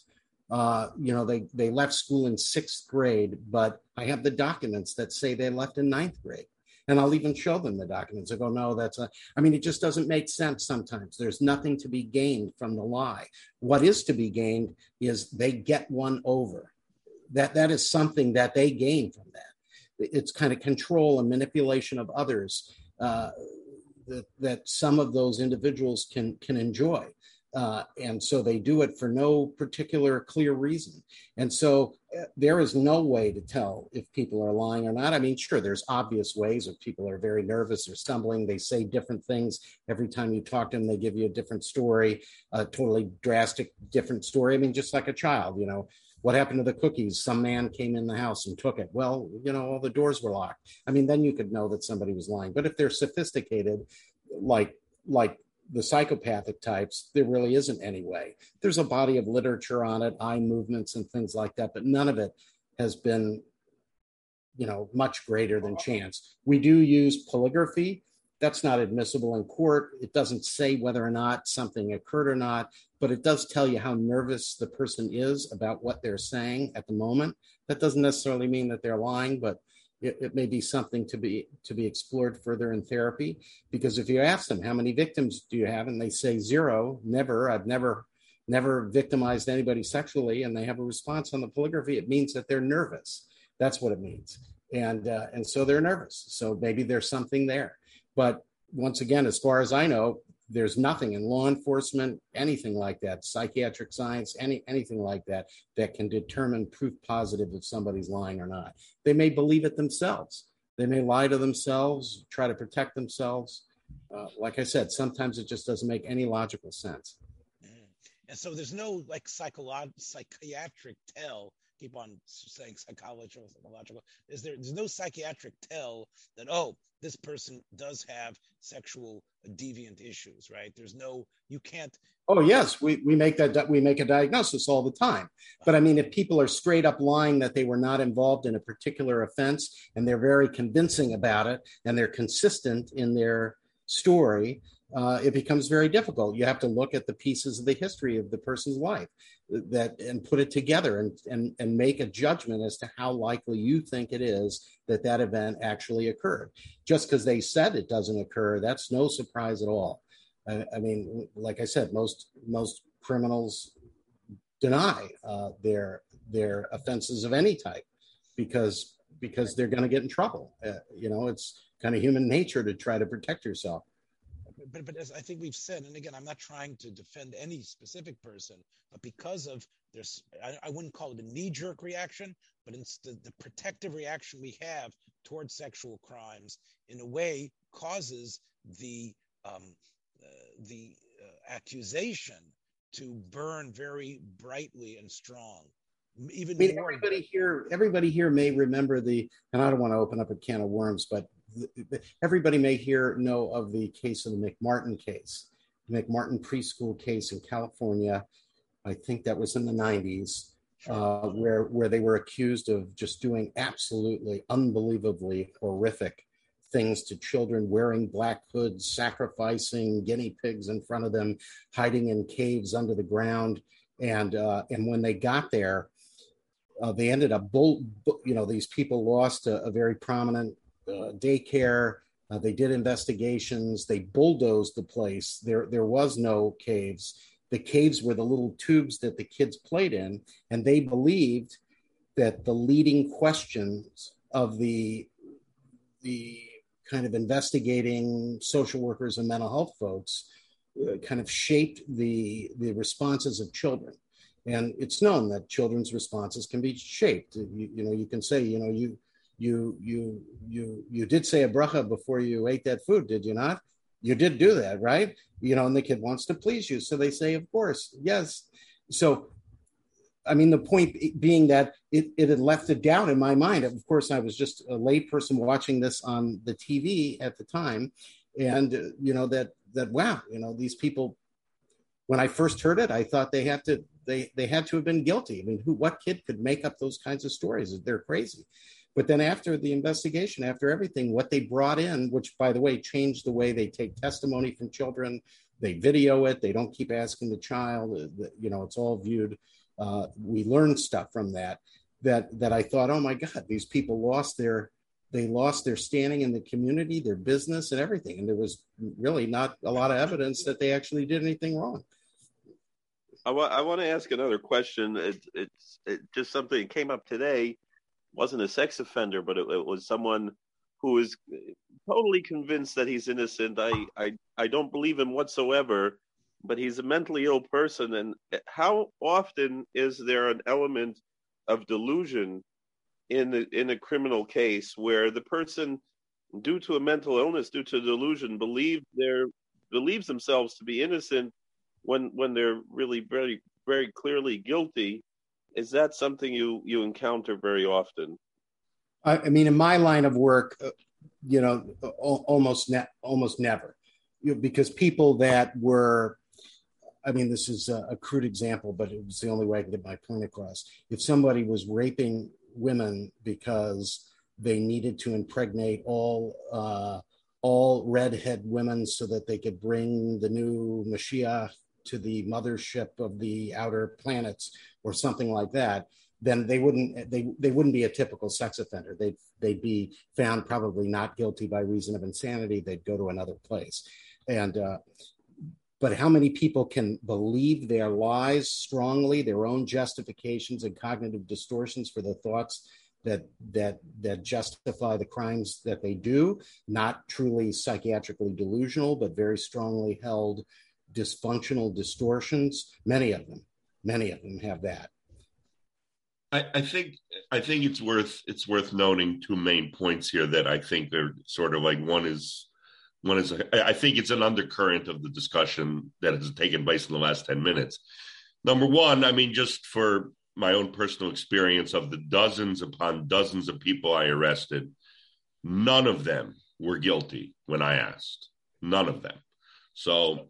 Speaker 2: uh, you know, they, they left school in sixth grade, but I have the documents that say they left in ninth grade. And I'll even show them the documents. I go, no, that's a, I mean, it just doesn't make sense sometimes. There's nothing to be gained from the lie. What is to be gained is they get one over. That, that is something that they gain from that. It's kind of control and manipulation of others. Uh, that, that some of those individuals can can enjoy. Uh, and so they do it for no particular clear reason. And so uh, there is no way to tell if people are lying or not. I mean, sure, there's obvious ways if people are very nervous or stumbling. They say different things every time you talk to them. They give you a different story, a totally drastic different story. I mean, just like a child, you know, what happened to the cookies? Some man came in the house and took it. Well, you know, all the doors were locked. I mean, then you could know that somebody was lying. But if they're sophisticated, like like the psychopathic types, there really isn't any way. There's a body of literature on it, eye movements and things like that, but none of it has been, you know, much greater than chance. We do use polygraphy. That's not admissible in court. It doesn't say whether or not something occurred or not, but it does tell you how nervous the person is about what they're saying at the moment. That doesn't necessarily mean that they're lying, but it, it, may be something to be to be explored further in therapy. Because if you ask them how many victims do you have? and they say zero never i've never never victimized anybody sexually and they have a response on the polygraphy it means that they're nervous. That's what it means. And uh, and so they're nervous. So maybe there's something there. But once again as far as i know there's nothing in law enforcement, anything like that, psychiatric science, any anything like that, that can determine proof positive if somebody's lying or not. They may believe it themselves. They may lie to themselves, try to protect themselves. Uh, like I said, sometimes it just doesn't make any logical sense.
Speaker 1: Mm. And so there's no like psychological psychiatric tell keep on saying psychological, psychological. Is there? There's no psychiatric tell that oh, this person does have sexual deviant issues, right? There's no. You can't.
Speaker 2: Oh yes, we we make that we make a diagnosis all the time. But I mean, if people are straight up lying that they were not involved in a particular offense and they're very convincing about it and they're consistent in their story, uh, it becomes very difficult. You have to look at the pieces of the history of the person's life that and put it together and, and, and make a judgment as to how likely you think it is that that event actually occurred. Just because they said it doesn't occur, that's no surprise at all. I, I mean, like I said, most most criminals deny uh, their their offenses of any type because because they're going to get in trouble. Uh, you know, it's kind of human nature to try to protect yourself
Speaker 1: but but as I think we've said, and again, I'm not trying to defend any specific person, but because of there's, I, I wouldn't call it a knee-jerk reaction, but it's the, the protective reaction we have towards sexual crimes in a way causes the um, uh, the uh, accusation to burn very brightly and strong. Even
Speaker 2: I mean, everybody here, everybody here may remember the, and I don't want to open up a can of worms, but everybody may hear know of the case of the McMartin case, the McMartin preschool case in California. I think that was in the 90s, uh, where where they were accused of just doing absolutely unbelievably horrific things to children, wearing black hoods, sacrificing guinea pigs in front of them, hiding in caves under the ground, and uh, and when they got there. Uh, they ended up, bull, you know, these people lost a, a very prominent daycare. Uh, they did investigations. They bulldozed the place. There, there was no caves. The caves were the little tubes that the kids played in, and they believed that the leading questions of the the kind of investigating social workers and mental health folks uh, kind of shaped the the responses of children and it's known that children's responses can be shaped you, you know you can say you know you you you you you did say a bracha before you ate that food, did you not? You did do that, right? You know, and the kid wants to please you, so they say, of course, yes. So, I mean, the point being that it, it had left a doubt in my mind. Of course, I was just a layperson watching this on the TV at the time, and uh, you know that that wow, you know, these people. When I first heard it, I thought they had to they they had to have been guilty. I mean, who what kid could make up those kinds of stories? They're crazy. But then after the investigation, after everything, what they brought in, which by the way changed the way they take testimony from children, they video it, they don't keep asking the child, uh, you know, it's all viewed. Uh, we learned stuff from that. That that I thought, oh my God, these people lost their they lost their standing in the community, their business, and everything. And there was really not a lot of evidence that they actually did anything wrong.
Speaker 4: I, I want to ask another question. It, it's it, just something that came up today wasn't a sex offender, but it, it was someone who is uh, totally convinced that he's innocent. I, I, I don't believe him whatsoever. but he's a mentally ill person. And uh, how often is there an element of delusion in the, in a criminal case where the person, due to a mental illness, due to delusion, believe they're believes themselves to be innocent when when they're really very very clearly guilty? Is that something you you encounter very often?
Speaker 2: I, I mean, in my line of work, uh, you know, almost ne- almost never, you know, because people that were I mean, this is a, crude example, but it was the only way I could get my point across. If somebody was raping women because they needed to impregnate all uh, all redhead women so that they could bring the new Mashiach to the mothership of the outer planets or something like that, then they wouldn't they they wouldn't be a typical sex offender. They'd they'd be found probably not guilty by reason of insanity. They'd go to another place, and uh, but how many people can believe their lies strongly, their own justifications and cognitive distortions for the thoughts that that that justify the crimes that they do, not truly psychiatrically delusional, but very strongly held dysfunctional distortions. Many of them, many of them have that.
Speaker 3: I, I, think I think it's worth it's worth noting two main points here that I think are sort of like one is one is I think it's an undercurrent of the discussion that has taken place in the last 10 minutes. Number one, I mean, just for my own personal experience of the dozens upon dozens of people I arrested, none of them were guilty when I asked. None of them. So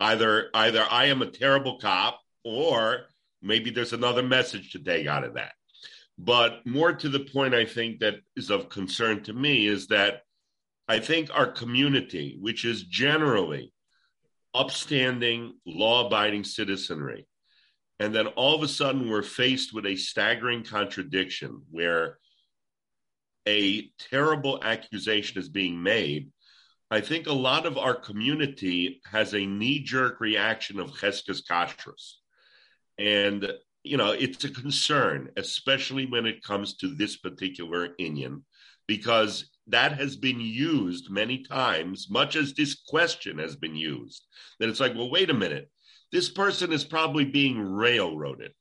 Speaker 3: either either I am a terrible cop or maybe there's another message to take out of that. But more to the point, I think that is of concern to me is that I think our community, which is generally upstanding, law abiding citizenry, and then all of a sudden we're faced with a staggering contradiction where a terrible accusation is being made. I think a lot of our community has a knee jerk reaction of chezkas kashrus. And, you know, it's a concern, especially when it comes to this particular Indian, because that has been used many times, much as this question has been used. That it's like, well, wait a minute, this person is probably being railroaded.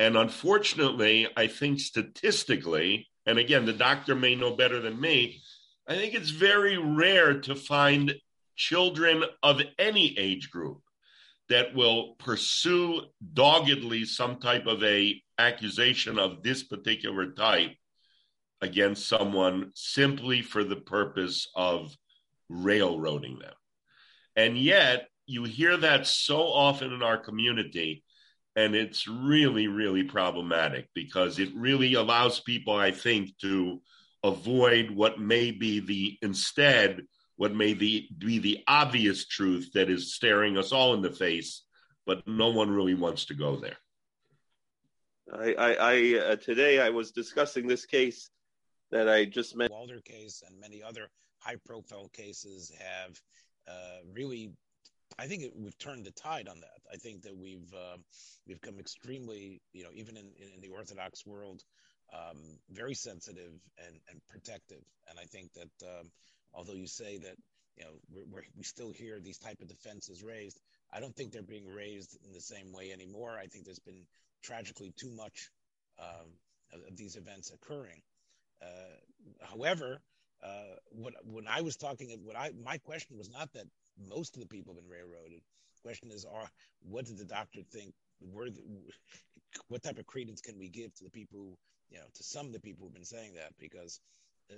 Speaker 3: And unfortunately, I think statistically, and again, the doctor may know better than me, I think it's very rare to find children of any age group that will pursue doggedly some type of a accusation of this particular type against someone simply for the purpose of railroading them. And yet, you hear that so often in our community, and it's really, really problematic because it really allows people, I think, to avoid what may be the instead what may be, be the obvious truth that is staring us all in the face, but no one really wants to go there.
Speaker 4: I, I, I uh, today I was discussing this case that I just mentioned.
Speaker 1: Walder case and many other high-profile cases have uh, really. I think it, we've turned the tide on that. I think that we've uh, we've become extremely, you know, even in, in the Orthodox world, um, very sensitive and, and protective. And I think that um, although you say that you know we're, we're, we still hear these type of defenses raised, I don't think they're being raised in the same way anymore. I think there's been tragically too much um, of these events occurring. Uh, however, uh, what, when I was talking, what I my question was not that most of the people have been railroaded. The question is, are what did the doctor think? Were the, what type of credence can we give to the people, who, you know, to some of the people who've been saying that? Because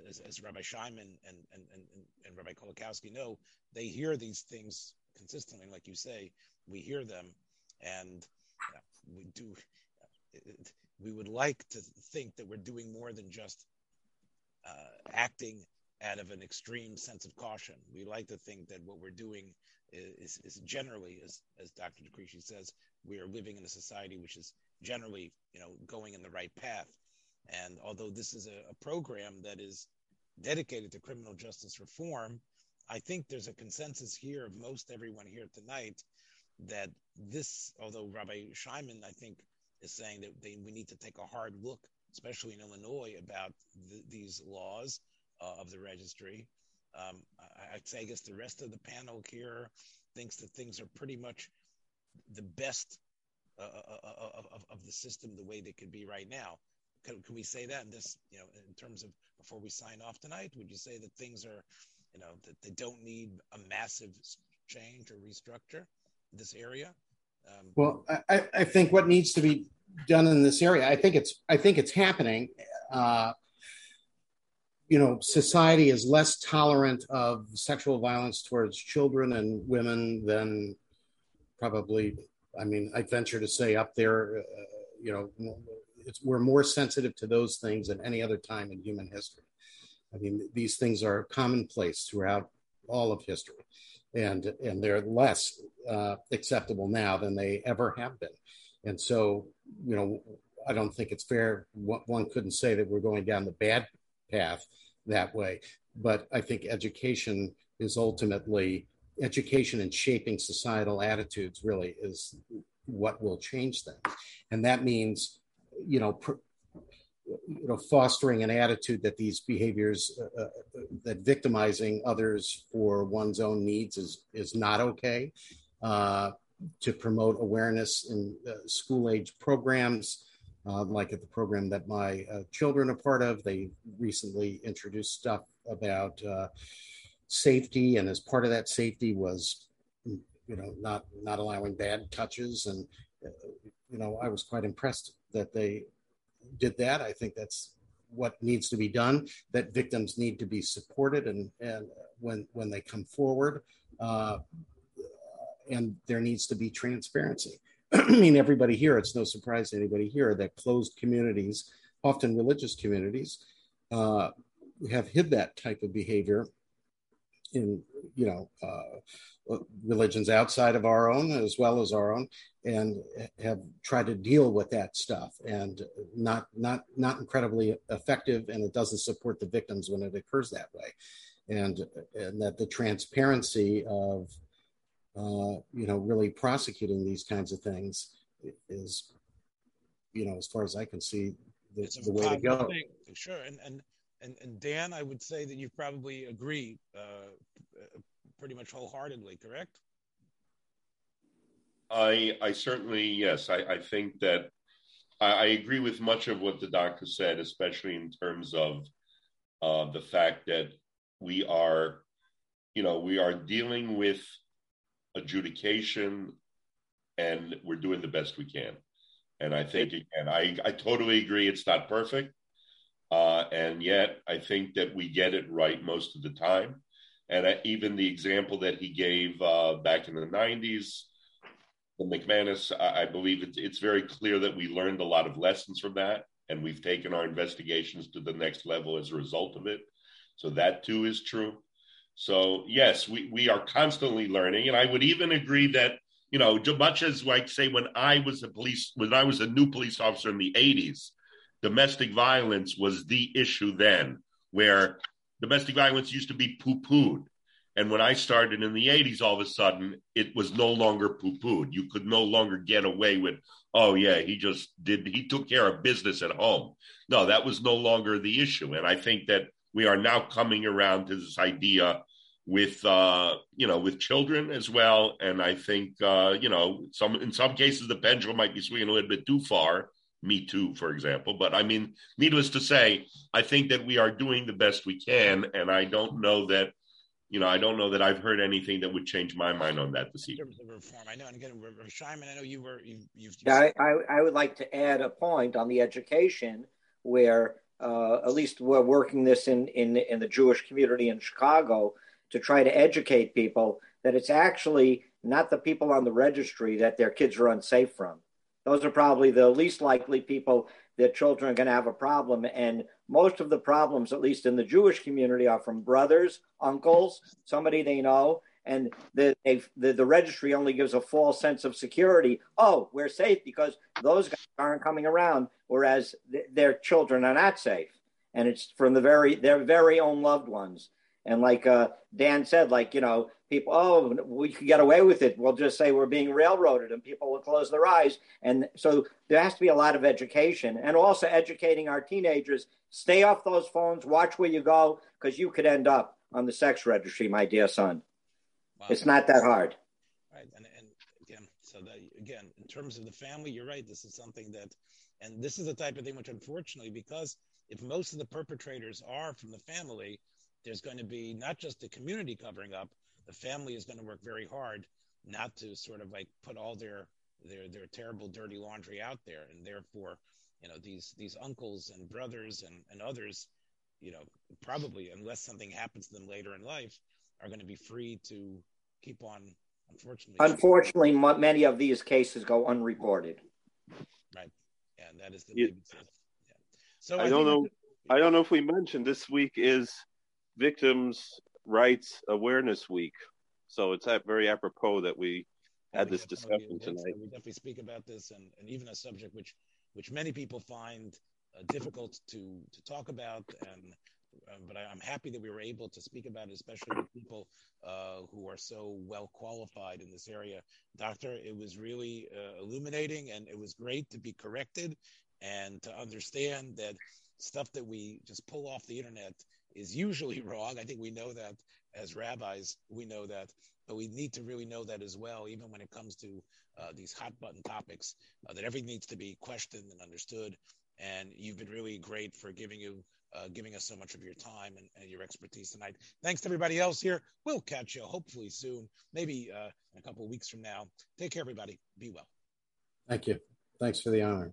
Speaker 1: as, as Rabbi Scheiman and, and, and, and Rabbi Kolakowski know, they hear these things consistently. Like you say, we hear them, and we do. We would like to think that we're doing more than just uh, acting out of an extreme sense of caution. We like to think that what we're doing is, is generally, as, as Dr. De Crisce says, we are living in a society which is generally, you know, going in the right path. And although this is a, a program that is dedicated to criminal justice reform, I think there's a consensus here of most everyone here tonight that this, although Rabbi Scheiman, I think, is saying that they, we need to take a hard look especially in Illinois, about th- these laws uh, of the registry. Um, I, would say, I guess the rest of the panel here thinks that things are pretty much the best uh, uh, uh, of, of, of, the system the way they could be right now. Can, can we say that in this, you know, in terms of before we sign off tonight? Would you say that things are, you know, that they don't need a massive change or restructure this area?
Speaker 2: Um, well, I, I think what needs to be done in this area, I think it's, I think it's happening. Uh, you know, society is less tolerant of sexual violence towards children and women than probably, I mean, I venture to say up there, uh, you know, we're more sensitive to those things than any other time in human history. I mean, these things are commonplace throughout all of history, and and they're less uh, acceptable now than they ever have been. And so, you know, I don't think it's fair. One couldn't say that we're going down the bad path that way. But I think education is ultimately education and shaping societal attitudes really is what will change them. And that means, you know, pr- you know, fostering an attitude that these behaviors, uh, uh, that victimizing others for one's own needs is is not okay. Uh, to promote awareness in uh, school age programs, uh, like at the program that my children are part of. They recently introduced stuff about safety, and as part of that safety was, you know, not not allowing bad touches, and uh, you know, I was quite impressed that they did that. I think that's what needs to be done. That victims need to be supported, and and when when they come forward. Uh, and there needs to be transparency I mean, everybody here, it's no surprise to anybody here that closed communities, often religious communities, uh, have hid that type of behavior in, you know, uh, religions outside of our own as well as our own, and have tried to deal with that stuff, and not not not incredibly effective, and it doesn't support the victims when it occurs that way, and and that the transparency of uh, you know, really prosecuting these kinds of things is, you know, as far as I can see, the, the way to go.
Speaker 1: Thing, sure, and and and and Dan, I would say that you probably agree uh, pretty much wholeheartedly, correct?
Speaker 3: I I certainly yes. I, I think that I, I agree with much of what the doctor said, especially in terms of uh, the fact that we are, you know, we are dealing with adjudication, and we're doing the best we can. And I think again, I, I totally agree it's not perfect. Uh, and yet I think that we get it right most of the time. And I, even the example that he gave uh, back in the 90s, the McManus, I, I believe it's, it's very clear that we learned a lot of lessons from that. And we've taken our investigations to the next level as a result of it. So that too is true. So yes, we, we are constantly learning. And I would even agree that, you know, much as like say when I was a police, when I was a new police officer in the 80s, domestic violence was the issue then, where domestic violence used to be poo-pooed. And when I started in the 80s, all of a sudden it was no longer poo-pooed. You could no longer get away with, oh yeah, he just did he took care of business at home. No, that was no longer the issue. And I think that we are now coming around to this idea with uh, you know with children as well. And I think uh, you know some in some cases the pendulum might be swinging a little bit too far. Me too, for example. But I mean, needless to say, I think that we are doing the best we can, and I don't know that you know, I don't know that I've heard anything that would change my mind on that this evening.
Speaker 1: In reform, I know, and again, Shimon, I know you were, you, you've.
Speaker 5: Yeah, I, I, would like to add a point on the education where, uh, at least we're working this in, in, in the Jewish community in Chicago, to try to educate people that it's actually not the people on the registry that their kids are unsafe from. Those are probably the least likely people that children are going to have a problem. And most of the problems, at least in the Jewish community, are from brothers, uncles, somebody they know. And the, the, the registry only gives a false sense of security. Oh, we're safe because those guys aren't coming around, whereas th- their children are not safe. And it's from the very their very own loved ones. And like uh, Dan said, like, you know, people, oh, we could get away with it. We'll just say we're being railroaded and people will close their eyes. And so there has to be a lot of education and also educating our teenagers stay off those phones, watch where you go, because you could end up on the sex registry, my dear son. Wow. It's not that hard.
Speaker 1: Right. And, and again, so that again, in terms of the family, you're right. This is something that, and this is the type of thing which, unfortunately, because if most of the perpetrators are from the family, there's going to be not just the community covering up. The family is going to work very hard not to sort of like put all their their their terrible dirty laundry out there, and therefore, you know, these these uncles and brothers and and others, you know, probably unless something happens to them later in life, are going to be free to keep on Unfortunately,
Speaker 5: unfortunately, many of these cases go unreported.
Speaker 1: Right, and that is the
Speaker 4: yeah.
Speaker 1: yeah. So
Speaker 4: I, I don't know. I don't know if we mentioned this week is Victims' Rights Awareness Week, so it's very apropos that we had this discussion tonight.
Speaker 1: We definitely speak about this, and, and even a subject which which many people find uh, difficult to to talk about, and um, but I, am happy that we were able to speak about it, especially with people uh, who are so well qualified in this area. Doctor, it was really uh, illuminating and it was great to be corrected and to understand that stuff that we just pull off the internet is usually wrong. I think we know that as rabbis, we know that, but we need to really know that as well, even when it comes to uh, these hot button topics, uh, that everything needs to be questioned and understood. And you've been really great for giving you uh, giving us so much of your time and, and, your expertise tonight. Thanks to everybody else here. We'll catch you hopefully soon, maybe uh, in a couple of weeks from now. Take care, everybody. Be well.
Speaker 2: Thank you. Thanks for the honor.